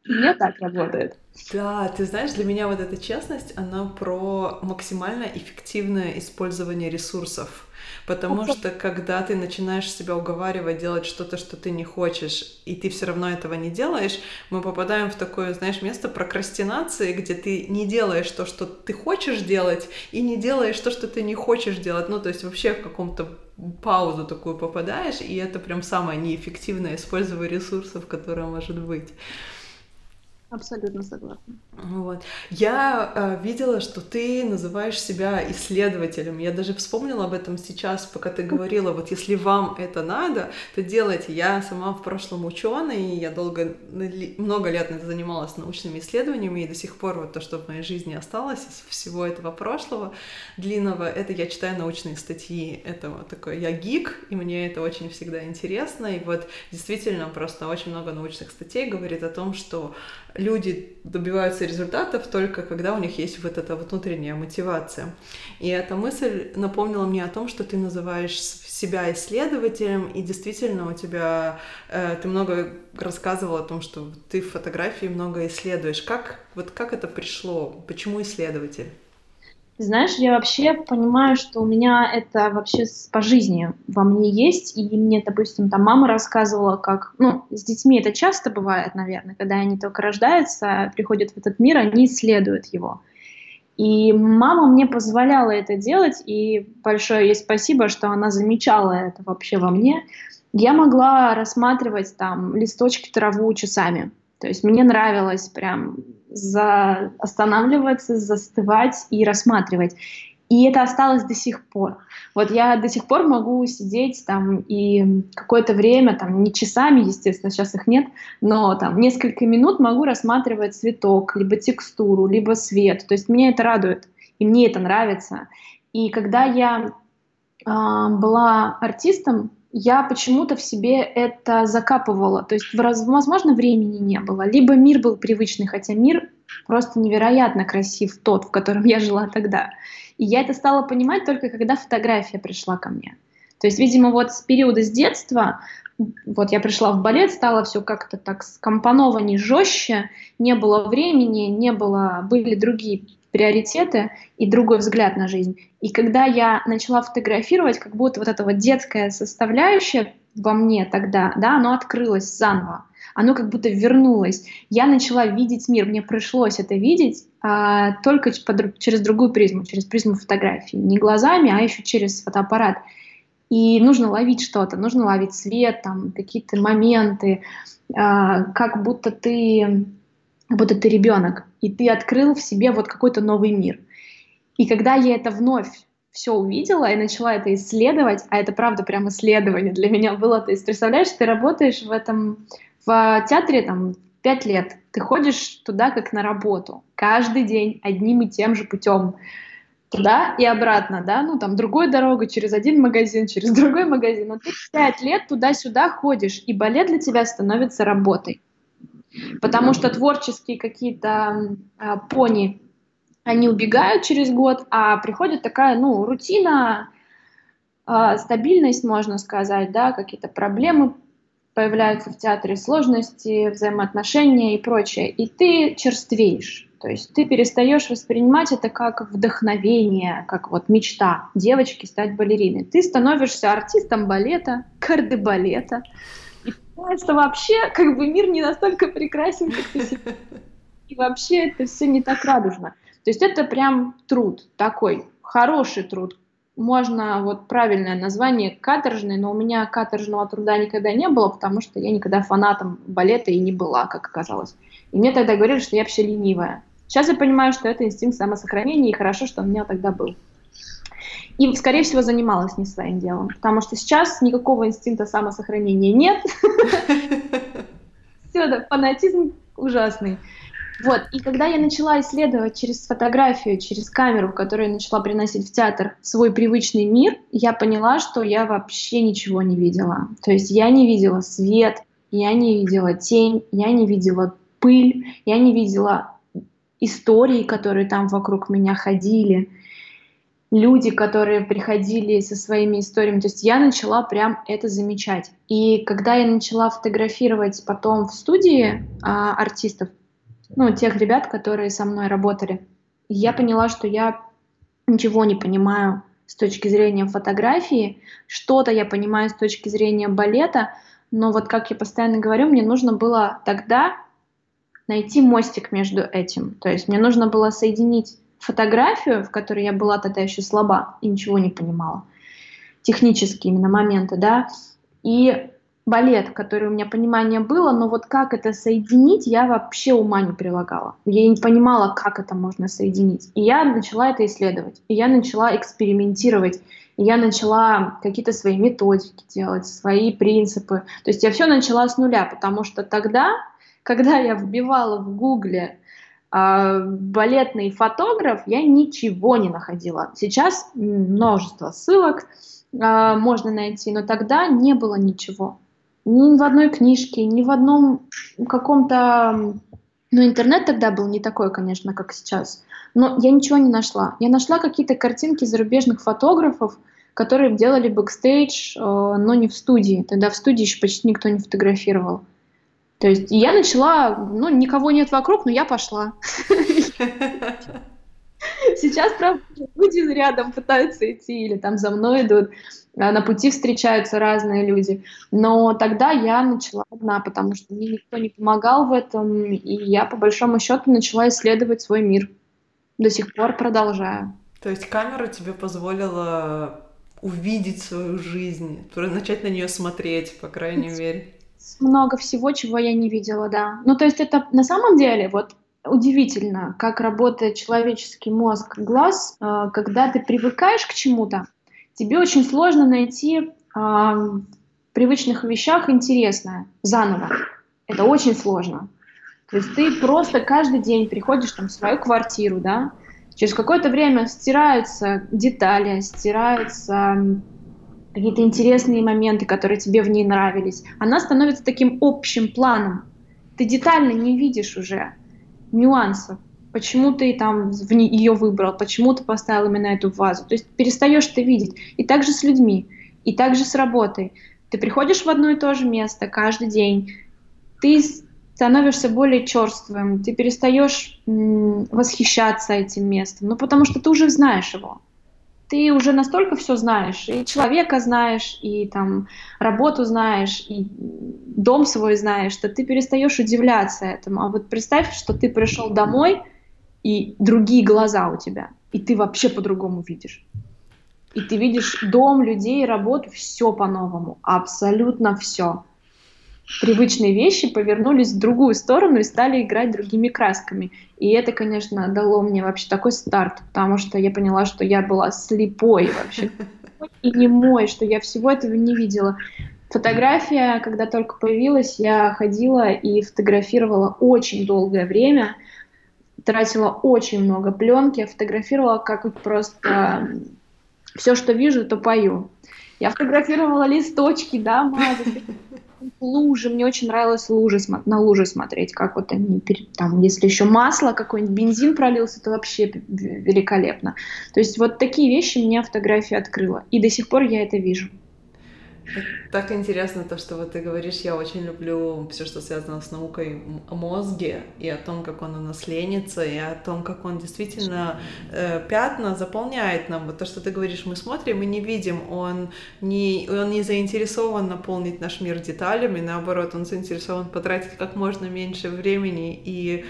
[SPEAKER 2] Мне так работает.
[SPEAKER 1] Да, ты знаешь, для меня вот эта честность, она про максимально эффективное использование ресурсов. Потому что когда ты начинаешь себя уговаривать делать что-то, что ты не хочешь, и ты все равно этого не делаешь, мы попадаем в такое, знаешь, место прокрастинации, где ты не делаешь то, что ты хочешь делать, и не делаешь то, что ты не хочешь делать. Ну, то есть вообще в каком-то паузу такую попадаешь, и это прям самое неэффективное использование ресурсов, которое может быть.
[SPEAKER 2] Абсолютно согласна.
[SPEAKER 1] Вот. Я э, видела, что ты называешь себя исследователем. Я даже вспомнила об этом сейчас, пока ты говорила. Вот если вам это надо, то делайте. Я сама в прошлом ученый, я долго, много лет занималась научными исследованиями, и до сих пор вот то, что в моей жизни осталось из всего этого прошлого длинного, это я читаю научные статьи. Это вот такой, я гик, и мне это очень всегда интересно. И вот действительно просто очень много научных статей говорит о том, что люди добиваются результатов только когда у них есть вот эта вот внутренняя мотивация. И эта мысль напомнила мне о том, что ты называешь себя исследователем, и действительно у тебя, э, ты много рассказывала о том, что ты в фотографии много исследуешь. Как, вот как это пришло? Почему исследователь?
[SPEAKER 2] Знаешь, я вообще понимаю, что у меня это вообще по жизни во мне есть, и мне, допустим, там мама рассказывала, как, ну, с детьми это часто бывает, наверное, когда они только рождаются, приходят в этот мир, они исследуют его. И мама мне позволяла это делать, и большое ей спасибо, что она замечала это вообще во мне. Я могла рассматривать там листочки траву часами. То есть мне нравилось прям за... останавливаться, застывать и рассматривать. И это осталось до сих пор. Вот я до сих пор могу сидеть там и какое-то время, там не часами, естественно, сейчас их нет, но там несколько минут могу рассматривать цветок, либо текстуру, либо свет. То есть меня это радует, и мне это нравится. И когда я э, была артистом, я почему-то в себе это закапывала. То есть, возможно, времени не было, либо мир был привычный, хотя мир просто невероятно красив тот, в котором я жила тогда. И я это стала понимать только когда фотография пришла ко мне. То есть, видимо, вот с периода с детства, вот я пришла в балет, стало все как-то так скомпонованнее, жестче, не было времени, не было, были другие приоритеты и другой взгляд на жизнь. И когда я начала фотографировать, как будто вот эта вот детская составляющая во мне тогда, да, оно открылось заново оно как будто вернулось. Я начала видеть мир, мне пришлось это видеть а, только под, через другую призму, через призму фотографии. Не глазами, а еще через фотоаппарат. И нужно ловить что-то, нужно ловить свет, там, какие-то моменты, а, как будто ты будто ты ребенок, и ты открыл в себе вот какой-то новый мир. И когда я это вновь все увидела и начала это исследовать, а это правда прям исследование для меня было. То есть, представляешь, ты работаешь в этом в театре там пять лет, ты ходишь туда как на работу, каждый день одним и тем же путем туда и обратно, да, ну там другой дорогой, через один магазин, через другой магазин, но ты пять лет туда-сюда ходишь, и балет для тебя становится работой. Потому что творческие какие-то а, пони, они убегают через год, а приходит такая, ну, рутина, а, стабильность, можно сказать, да, какие-то проблемы появляются в театре сложности, взаимоотношения и прочее, и ты черствеешь. То есть ты перестаешь воспринимать это как вдохновение, как вот мечта девочки стать балериной. Ты становишься артистом балета, кардебалета. И понимаешь, что вообще как бы мир не настолько прекрасен, как ты себе. И вообще это все не так радужно. То есть это прям труд такой, хороший труд, можно, вот правильное название каторжный, но у меня каторжного труда никогда не было, потому что я никогда фанатом балета и не была, как оказалось. И мне тогда говорили, что я вообще ленивая. Сейчас я понимаю, что это инстинкт самосохранения, и хорошо, что у меня тогда был. И, скорее всего, занималась не своим делом, потому что сейчас никакого инстинкта самосохранения нет. Все, фанатизм ужасный. Вот, и когда я начала исследовать через фотографию, через камеру, которую я начала приносить в театр, свой привычный мир, я поняла, что я вообще ничего не видела. То есть я не видела свет, я не видела тень, я не видела пыль, я не видела истории, которые там вокруг меня ходили, люди, которые приходили со своими историями. То есть я начала прям это замечать. И когда я начала фотографировать потом в студии а, артистов, ну, тех ребят, которые со мной работали. Я поняла, что я ничего не понимаю с точки зрения фотографии, что-то я понимаю с точки зрения балета, но вот как я постоянно говорю, мне нужно было тогда найти мостик между этим. То есть мне нужно было соединить фотографию, в которой я была тогда еще слаба и ничего не понимала, технические именно моменты, да, и балет, который у меня понимание было, но вот как это соединить, я вообще ума не прилагала. Я не понимала, как это можно соединить. И я начала это исследовать, и я начала экспериментировать, и я начала какие-то свои методики делать, свои принципы. То есть я все начала с нуля, потому что тогда, когда я вбивала в гугле балетный фотограф, я ничего не находила. Сейчас множество ссылок э, можно найти, но тогда не было ничего ни в одной книжке, ни в одном каком-то... Ну, интернет тогда был не такой, конечно, как сейчас. Но я ничего не нашла. Я нашла какие-то картинки зарубежных фотографов, которые делали бэкстейдж, э, но не в студии. Тогда в студии еще почти никто не фотографировал. То есть я начала, ну, никого нет вокруг, но я пошла. Сейчас, правда, люди рядом пытаются идти или там за мной идут. А, на пути встречаются разные люди. Но тогда я начала одна, потому что мне никто не помогал в этом, и я, по большому счету, начала исследовать свой мир. До сих пор продолжаю.
[SPEAKER 1] То есть камера тебе позволила увидеть свою жизнь, начать на нее смотреть, по крайней мере.
[SPEAKER 2] Много всего, чего я не видела, да. Ну, то есть это на самом деле вот удивительно, как работает человеческий мозг, глаз, э, когда ты привыкаешь к чему-то, тебе очень сложно найти а, в привычных вещах интересное заново. Это очень сложно. То есть ты просто каждый день приходишь там в свою квартиру, да, через какое-то время стираются детали, стираются какие-то интересные моменты, которые тебе в ней нравились. Она становится таким общим планом. Ты детально не видишь уже нюансов, почему ты там в не, ее выбрал, почему ты поставил именно эту вазу. То есть перестаешь ты видеть. И также с людьми, и также с работой. Ты приходишь в одно и то же место каждый день, ты становишься более черствым, ты перестаешь восхищаться этим местом, ну потому что ты уже знаешь его. Ты уже настолько все знаешь, и человека знаешь, и там работу знаешь, и дом свой знаешь, что ты перестаешь удивляться этому. А вот представь, что ты пришел домой, и другие глаза у тебя, и ты вообще по-другому видишь. И ты видишь дом, людей, работу, все по-новому, абсолютно все привычные вещи повернулись в другую сторону и стали играть другими красками. И это, конечно, дало мне вообще такой старт, потому что я поняла, что я была слепой вообще и не мой, что я всего этого не видела. Фотография, когда только появилась, я ходила и фотографировала очень долгое время, тратила очень много пленки, фотографировала как просто все, что вижу, то пою. Я фотографировала листочки, да, мазы, лужи, мне очень нравилось лужи, на лужи смотреть, как вот они, там, если еще масло, какой-нибудь бензин пролился, то вообще великолепно. То есть вот такие вещи меня фотография открыла, и до сих пор я это вижу.
[SPEAKER 1] Так интересно то, что вот ты говоришь, я очень люблю все, что связано с наукой о мозге и о том, как он у нас ленится, и о том, как он действительно э, пятна заполняет нам. Вот то, что ты говоришь, мы смотрим и не видим, он не, он не заинтересован наполнить наш мир деталями, наоборот, он заинтересован потратить как можно меньше времени и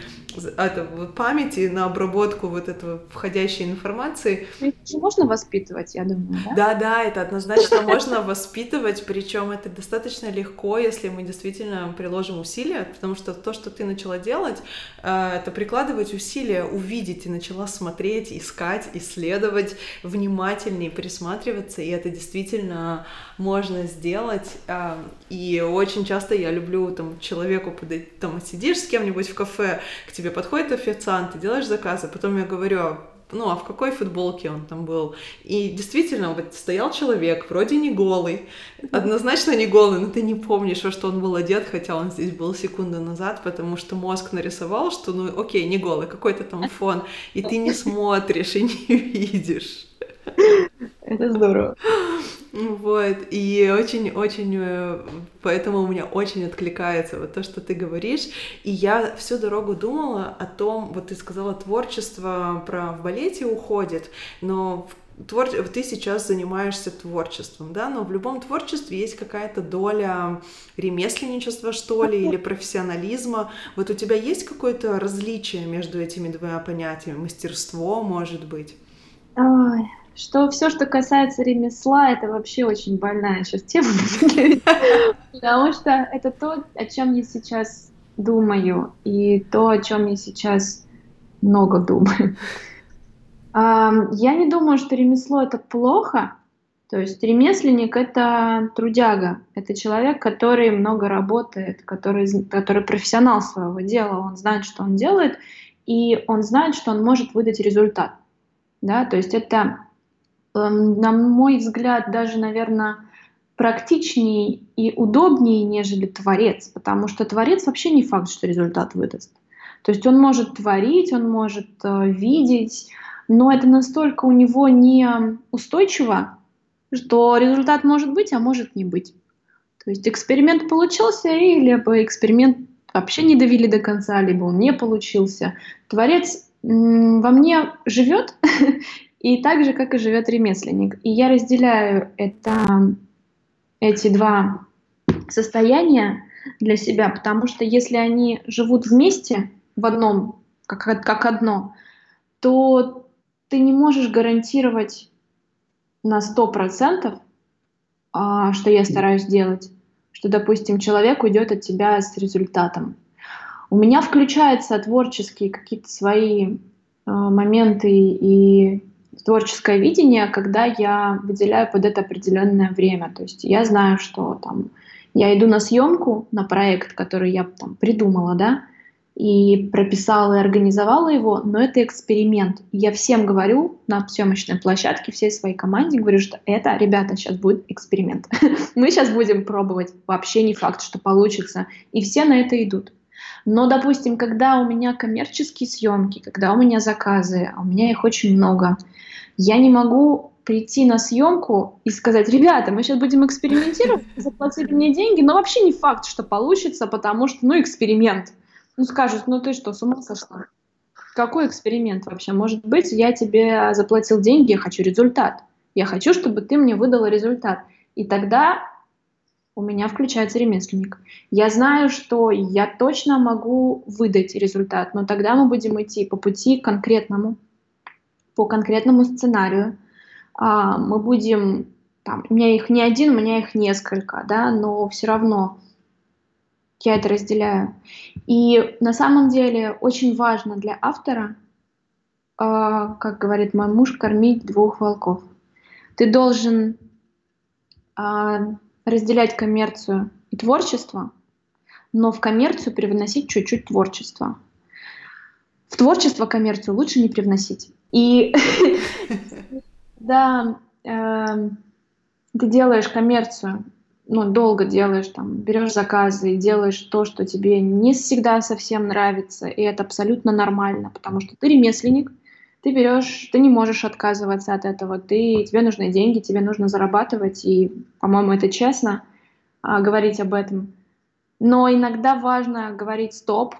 [SPEAKER 1] это, памяти на обработку вот этого входящей информации.
[SPEAKER 2] Это же можно воспитывать, я думаю, да?
[SPEAKER 1] Да, да, это однозначно можно воспитывать делать, причем это достаточно легко, если мы действительно приложим усилия, потому что то, что ты начала делать, э, это прикладывать усилия, увидеть и начала смотреть, искать, исследовать, внимательнее присматриваться, и это действительно можно сделать. Э, и очень часто я люблю там человеку подойти, там сидишь с кем-нибудь в кафе, к тебе подходит официант, ты делаешь заказы, потом я говорю, ну, а в какой футболке он там был. И действительно, вот стоял человек, вроде не голый, однозначно не голый, но ты не помнишь, во что он был одет, хотя он здесь был секунду назад, потому что мозг нарисовал, что, ну, окей, не голый, какой-то там фон, и ты не смотришь и не видишь.
[SPEAKER 2] Это здорово.
[SPEAKER 1] Вот, и очень-очень, э, поэтому у меня очень откликается вот то, что ты говоришь. И я всю дорогу думала о том, вот ты сказала, творчество про в балете уходит, но твор... ты сейчас занимаешься творчеством, да, но в любом творчестве есть какая-то доля ремесленничества, что ли, или профессионализма. Вот у тебя есть какое-то различие между этими двумя понятиями? Мастерство, может быть?
[SPEAKER 2] Ой, что все, что касается ремесла, это вообще очень больная сейчас тема, потому что это то, о чем я сейчас думаю, и то, о чем я сейчас много думаю. Я не думаю, что ремесло это плохо. То есть ремесленник это трудяга, это человек, который много работает, который, который профессионал своего дела, он знает, что он делает, и он знает, что он может выдать результат. Да? То есть это на мой взгляд, даже, наверное, практичнее и удобнее, нежели творец, потому что творец вообще не факт, что результат выдаст. То есть он может творить, он может э, видеть, но это настолько у него не устойчиво, что результат может быть, а может не быть. То есть эксперимент получился, и либо эксперимент вообще не довели до конца, либо он не получился. Творец во мне живет, и так же, как и живет ремесленник. И я разделяю это, эти два состояния для себя, потому что если они живут вместе в одном, как, как одно, то ты не можешь гарантировать на 100%, а, что я стараюсь делать, что, допустим, человек уйдет от тебя с результатом. У меня включаются творческие какие-то свои а, моменты и творческое видение, когда я выделяю под это определенное время. То есть я знаю, что там я иду на съемку, на проект, который я там придумала, да, и прописала и организовала его, но это эксперимент. Я всем говорю на съемочной площадке, всей своей команде говорю, что это, ребята, сейчас будет эксперимент. Мы сейчас будем пробовать, вообще не факт, что получится. И все на это идут. Но, допустим, когда у меня коммерческие съемки, когда у меня заказы, а у меня их очень много, я не могу прийти на съемку и сказать, ребята, мы сейчас будем экспериментировать, заплатили мне деньги, но вообще не факт, что получится, потому что, ну, эксперимент. Ну, скажут, ну ты что, с ума сошла? Какой эксперимент вообще? Может быть, я тебе заплатил деньги, я хочу результат. Я хочу, чтобы ты мне выдала результат. И тогда у меня включается ремесленник. Я знаю, что я точно могу выдать результат, но тогда мы будем идти по пути конкретному, по конкретному сценарию. А, мы будем, там, у меня их не один, у меня их несколько, да, но все равно я это разделяю. И на самом деле очень важно для автора, э, как говорит мой муж, кормить двух волков. Ты должен э, разделять коммерцию и творчество, но в коммерцию привносить чуть-чуть творчества. В творчество коммерцию лучше не привносить. И да, эм, ты делаешь коммерцию, ну, долго делаешь, там, берешь заказы и делаешь то, что тебе не всегда совсем нравится, и это абсолютно нормально, потому что ты ремесленник, ты берешь, ты не можешь отказываться от этого, ты, тебе нужны деньги, тебе нужно зарабатывать, и, по-моему, это честно а, говорить об этом. Но иногда важно говорить стоп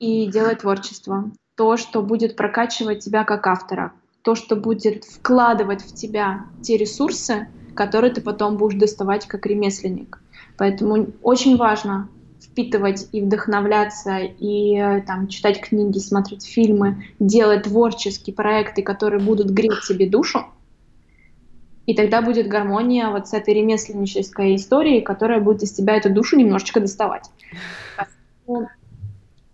[SPEAKER 2] и делать творчество. То, что будет прокачивать тебя как автора, то, что будет вкладывать в тебя те ресурсы, который ты потом будешь доставать как ремесленник. Поэтому очень важно впитывать и вдохновляться, и э, там, читать книги, смотреть фильмы, делать творческие проекты, которые будут греть тебе душу. И тогда будет гармония вот с этой ремесленнической историей, которая будет из тебя эту душу немножечко доставать.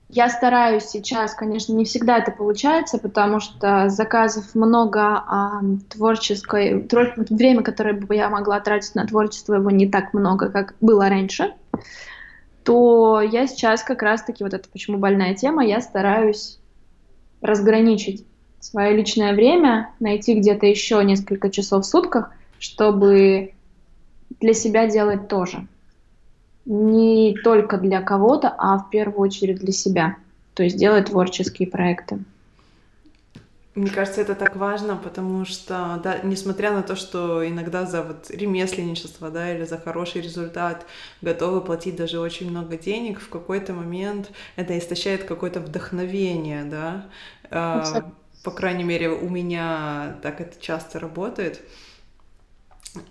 [SPEAKER 2] Я стараюсь сейчас, конечно, не всегда это получается, потому что заказов много, а творческое твор, время, которое бы я могла тратить на творчество, его не так много, как было раньше, то я сейчас как раз-таки, вот это почему больная тема, я стараюсь разграничить свое личное время, найти где-то еще несколько часов в сутках, чтобы для себя делать тоже не только для кого-то, а в первую очередь для себя. То есть делать творческие проекты.
[SPEAKER 1] Мне кажется, это так важно, потому что, да, несмотря на то, что иногда за вот ремесленничество, да, или за хороший результат готовы платить даже очень много денег, в какой-то момент это истощает какое-то вдохновение, да. А, по крайней мере, у меня так это часто работает.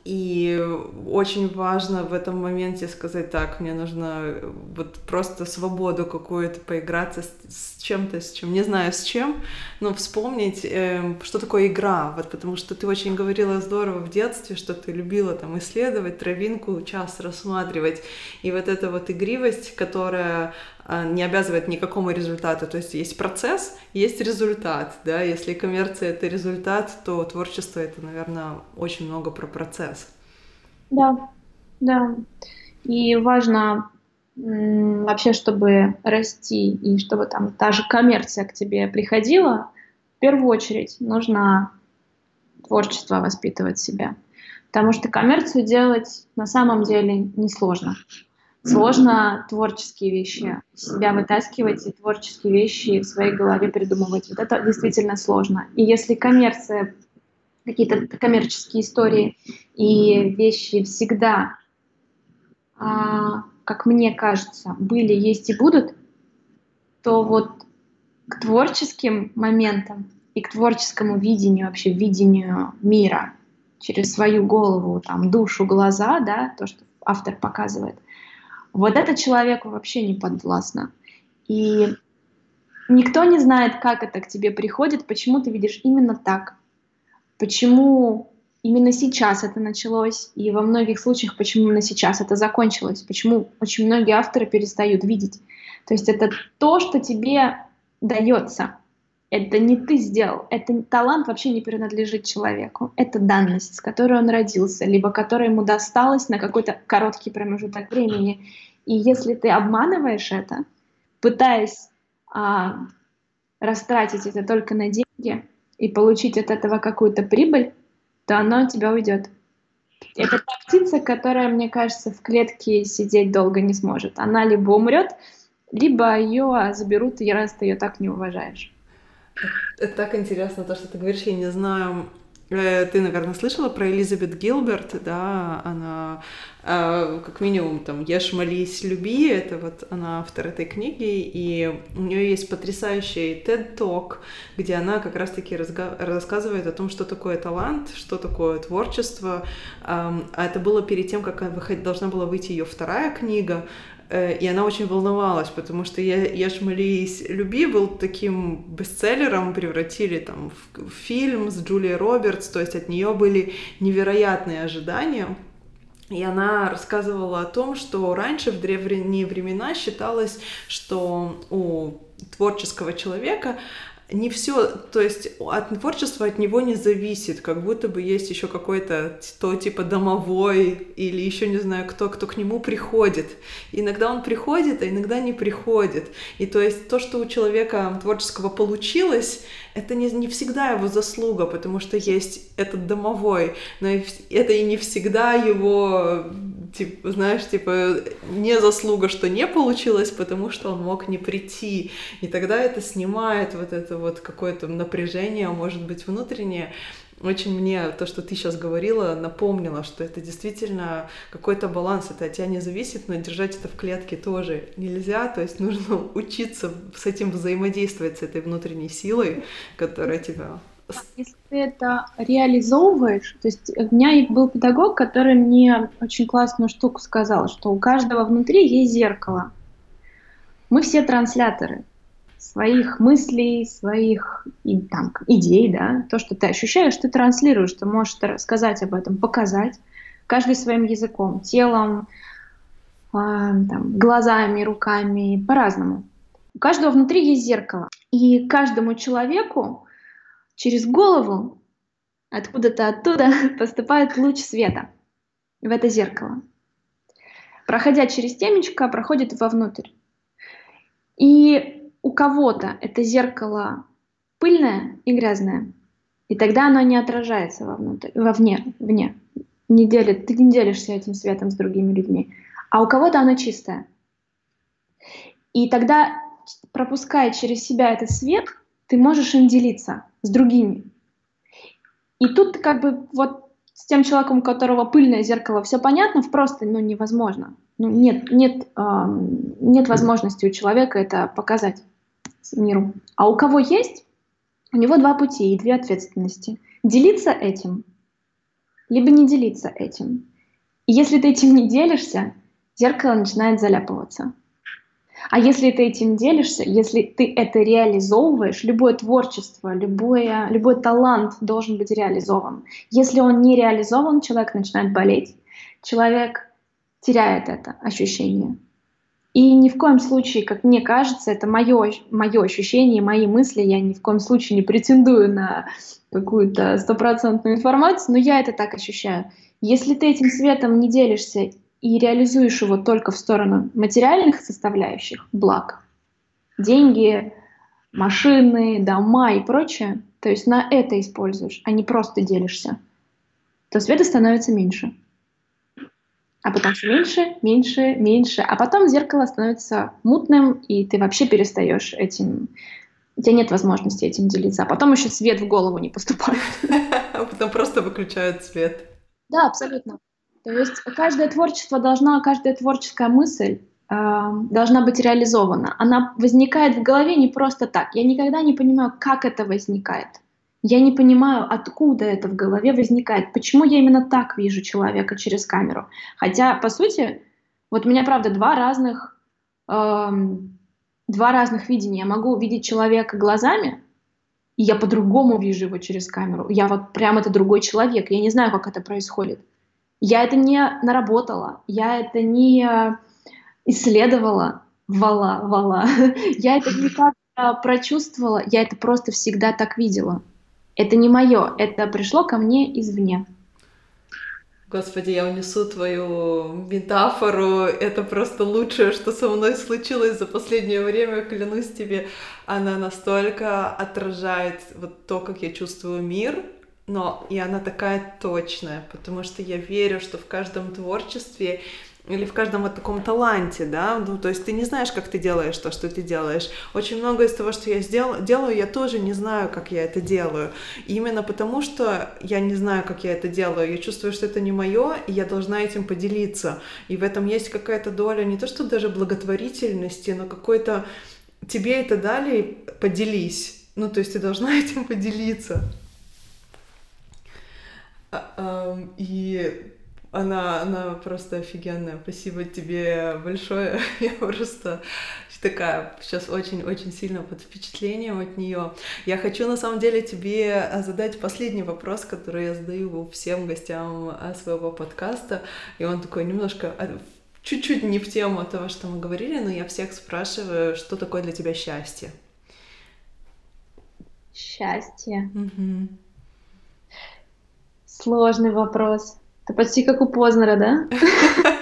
[SPEAKER 1] И очень важно в этом моменте сказать так, мне нужно вот просто свободу какую-то поиграться с, с чем-то, с чем, не знаю с чем, но вспомнить, э, что такое игра, вот потому что ты очень говорила здорово в детстве, что ты любила там исследовать травинку, час рассматривать, и вот эта вот игривость, которая не обязывает никакому результату. То есть есть процесс, есть результат. Да? Если коммерция — это результат, то творчество — это, наверное, очень много про процесс.
[SPEAKER 2] Да, да. И важно вообще, чтобы расти и чтобы там та же коммерция к тебе приходила, в первую очередь нужно творчество воспитывать себя. Потому что коммерцию делать на самом деле несложно сложно творческие вещи себя вытаскивать и творческие вещи в своей голове придумывать. Вот это действительно сложно. И если коммерция, какие-то коммерческие истории и вещи всегда, а, как мне кажется, были, есть и будут, то вот к творческим моментам и к творческому видению, вообще видению мира через свою голову, там, душу, глаза, да, то, что автор показывает, вот это человеку вообще не подвластно. И Никто не знает, как это к тебе приходит, почему ты видишь именно так, почему именно сейчас это началось, и во многих случаях, почему именно сейчас это закончилось, почему очень многие авторы перестают видеть. То есть это то, что тебе дается. Это не ты сделал. Это талант вообще не принадлежит человеку. Это данность, с которой он родился, либо которая ему досталась на какой-то короткий промежуток времени. И если ты обманываешь это, пытаясь а, растратить это только на деньги и получить от этого какую-то прибыль, то оно от тебя уйдет. Это та птица, которая, мне кажется, в клетке сидеть долго не сможет. Она либо умрет, либо ее заберут, и раз ты ее так не уважаешь.
[SPEAKER 1] Это так интересно, то, что ты говоришь, я не знаю, Э, ты, наверное, слышала про Элизабет Гилберт, да, она э, как минимум там «Ешь, молись, люби», это вот она автор этой книги, и у нее есть потрясающий TED Talk, где она как раз-таки рассказывает о том, что такое талант, что такое творчество, а это было перед тем, как должна была выйти ее вторая книга, и она очень волновалась, потому что я, я ж молись, люби был таким бестселлером, превратили там в, в фильм с Джулией Робертс, то есть от нее были невероятные ожидания. И она рассказывала о том, что раньше в древние времена считалось, что у творческого человека не все, то есть от творчества от него не зависит, как будто бы есть еще какой-то то типа домовой или еще не знаю кто, кто к нему приходит. иногда он приходит, а иногда не приходит. И то есть то, что у человека творческого получилось, это не, не всегда его заслуга, потому что есть этот домовой, но это и не всегда его, типа, знаешь, типа, не заслуга, что не получилось, потому что он мог не прийти. И тогда это снимает вот это вот какое-то напряжение, может быть, внутреннее. Очень мне то, что ты сейчас говорила, напомнило, что это действительно какой-то баланс, это от тебя не зависит, но держать это в клетке тоже нельзя, то есть нужно учиться с этим взаимодействовать, с этой внутренней силой, которая тебя
[SPEAKER 2] если ты это реализовываешь, то есть у меня был педагог, который мне очень классную штуку сказал, что у каждого внутри есть зеркало. Мы все трансляторы своих мыслей, своих и, там, идей, да, то, что ты ощущаешь, ты транслируешь, ты можешь рассказать об этом, показать, каждый своим языком, телом, э, там, глазами, руками, по-разному. У каждого внутри есть зеркало, и каждому человеку через голову откуда-то оттуда поступает луч света в это зеркало. Проходя через темечко, проходит вовнутрь. И у кого-то это зеркало пыльное и грязное, и тогда оно не отражается вовнутрь, вовне, вне. Не делит, ты не делишься этим светом с другими людьми. А у кого-то оно чистое. И тогда, пропуская через себя этот свет, ты можешь им делиться с другими. И тут как бы вот с тем человеком, у которого пыльное зеркало, все понятно, просто ну, невозможно. Ну, нет, нет, эм, нет возможности у человека это показать миру. А у кого есть, у него два пути и две ответственности. Делиться этим, либо не делиться этим. И если ты этим не делишься, зеркало начинает заляпываться. А если ты этим делишься, если ты это реализовываешь, любое творчество, любое, любой талант должен быть реализован. Если он не реализован, человек начинает болеть, человек теряет это ощущение. И ни в коем случае, как мне кажется, это мое, мое ощущение, мои мысли, я ни в коем случае не претендую на какую-то стопроцентную информацию, но я это так ощущаю. Если ты этим светом не делишься и реализуешь его только в сторону материальных составляющих, благ, деньги, машины, дома и прочее, то есть на это используешь, а не просто делишься, то света становится меньше а потом все меньше, меньше, меньше, а потом зеркало становится мутным, и ты вообще перестаешь этим, у тебя нет возможности этим делиться, а потом еще свет в голову не поступает.
[SPEAKER 1] А потом просто выключают свет.
[SPEAKER 2] Да, абсолютно. То есть каждое творчество должна, каждая творческая мысль э, должна быть реализована. Она возникает в голове не просто так. Я никогда не понимаю, как это возникает. Я не понимаю, откуда это в голове возникает, почему я именно так вижу человека через камеру. Хотя, по сути, вот у меня, правда, два разных, эм, два разных видения. Я могу увидеть человека глазами, и я по-другому вижу его через камеру. Я вот прям это другой человек. Я не знаю, как это происходит. Я это не наработала, я это не исследовала, вала, вала. Я это никак прочувствовала, я это просто всегда так видела. Это не мое, это пришло ко мне извне.
[SPEAKER 1] Господи, я унесу твою метафору. Это просто лучшее, что со мной случилось за последнее время, клянусь тебе. Она настолько отражает вот то, как я чувствую мир, но и она такая точная, потому что я верю, что в каждом творчестве или в каждом вот таком таланте, да, ну, то есть ты не знаешь, как ты делаешь то, что ты делаешь. Очень много из того, что я сдел- делаю, я тоже не знаю, как я это делаю. И именно потому, что я не знаю, как я это делаю, я чувствую, что это не мое, и я должна этим поделиться. И в этом есть какая-то доля не то, что даже благотворительности, но какой-то тебе это дали, поделись. Ну, то есть ты должна этим поделиться. А, и она, она просто офигенная. Спасибо тебе большое. Я просто такая сейчас очень-очень сильно под впечатлением от нее. Я хочу на самом деле тебе задать последний вопрос, который я задаю всем гостям а, своего подкаста. И он такой немножко а, чуть-чуть не в тему того, что мы говорили, но я всех спрашиваю, что такое для тебя счастье?
[SPEAKER 2] Счастье. Угу. Сложный вопрос. Это почти как у Познера, да?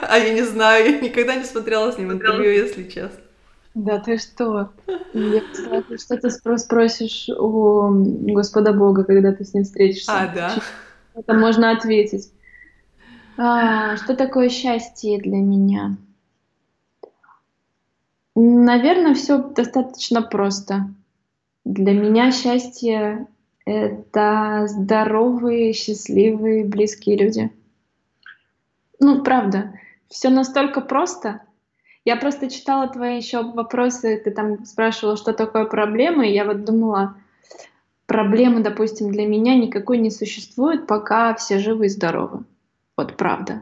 [SPEAKER 1] А я не знаю, я никогда не смотрела с ним интервью, если честно.
[SPEAKER 2] Да ты что? Я что ты спросишь у Господа Бога, когда ты с ним встретишься?
[SPEAKER 1] А, да?
[SPEAKER 2] Это можно ответить. А, что такое счастье для меня? Наверное, все достаточно просто. Для меня счастье — это здоровые, счастливые, близкие люди. Ну, правда, все настолько просто. Я просто читала твои еще вопросы, ты там спрашивала, что такое проблема, и я вот думала, проблемы, допустим, для меня никакой не существует, пока все живы и здоровы. Вот правда.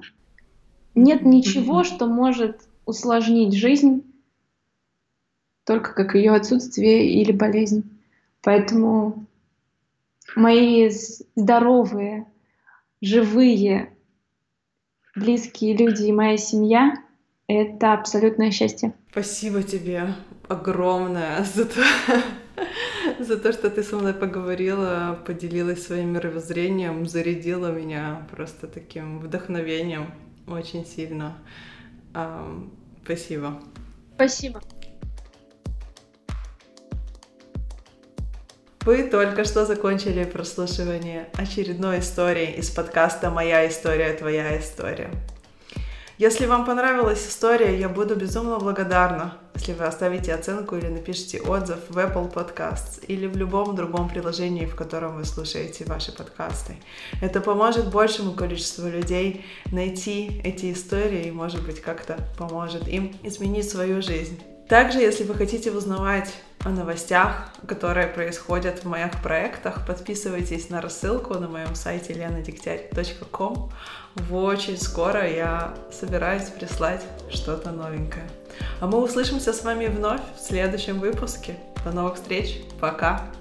[SPEAKER 2] Нет ничего, что может усложнить жизнь, только как ее отсутствие или болезнь. Поэтому мои здоровые, живые, близкие люди и моя семья — это абсолютное счастье.
[SPEAKER 1] Спасибо тебе огромное за то, за то, что ты со мной поговорила, поделилась своим мировоззрением, зарядила меня просто таким вдохновением очень сильно. Спасибо.
[SPEAKER 2] Спасибо.
[SPEAKER 1] Вы только что закончили прослушивание очередной истории из подкаста «Моя история, твоя история». Если вам понравилась история, я буду безумно благодарна, если вы оставите оценку или напишите отзыв в Apple Podcasts или в любом другом приложении, в котором вы слушаете ваши подкасты. Это поможет большему количеству людей найти эти истории и, может быть, как-то поможет им изменить свою жизнь. Также, если вы хотите узнавать о новостях, которые происходят в моих проектах, подписывайтесь на рассылку на моем сайте lenadегтярь.com. Очень скоро я собираюсь прислать что-то новенькое. А мы услышимся с вами вновь в следующем выпуске. До новых встреч. Пока.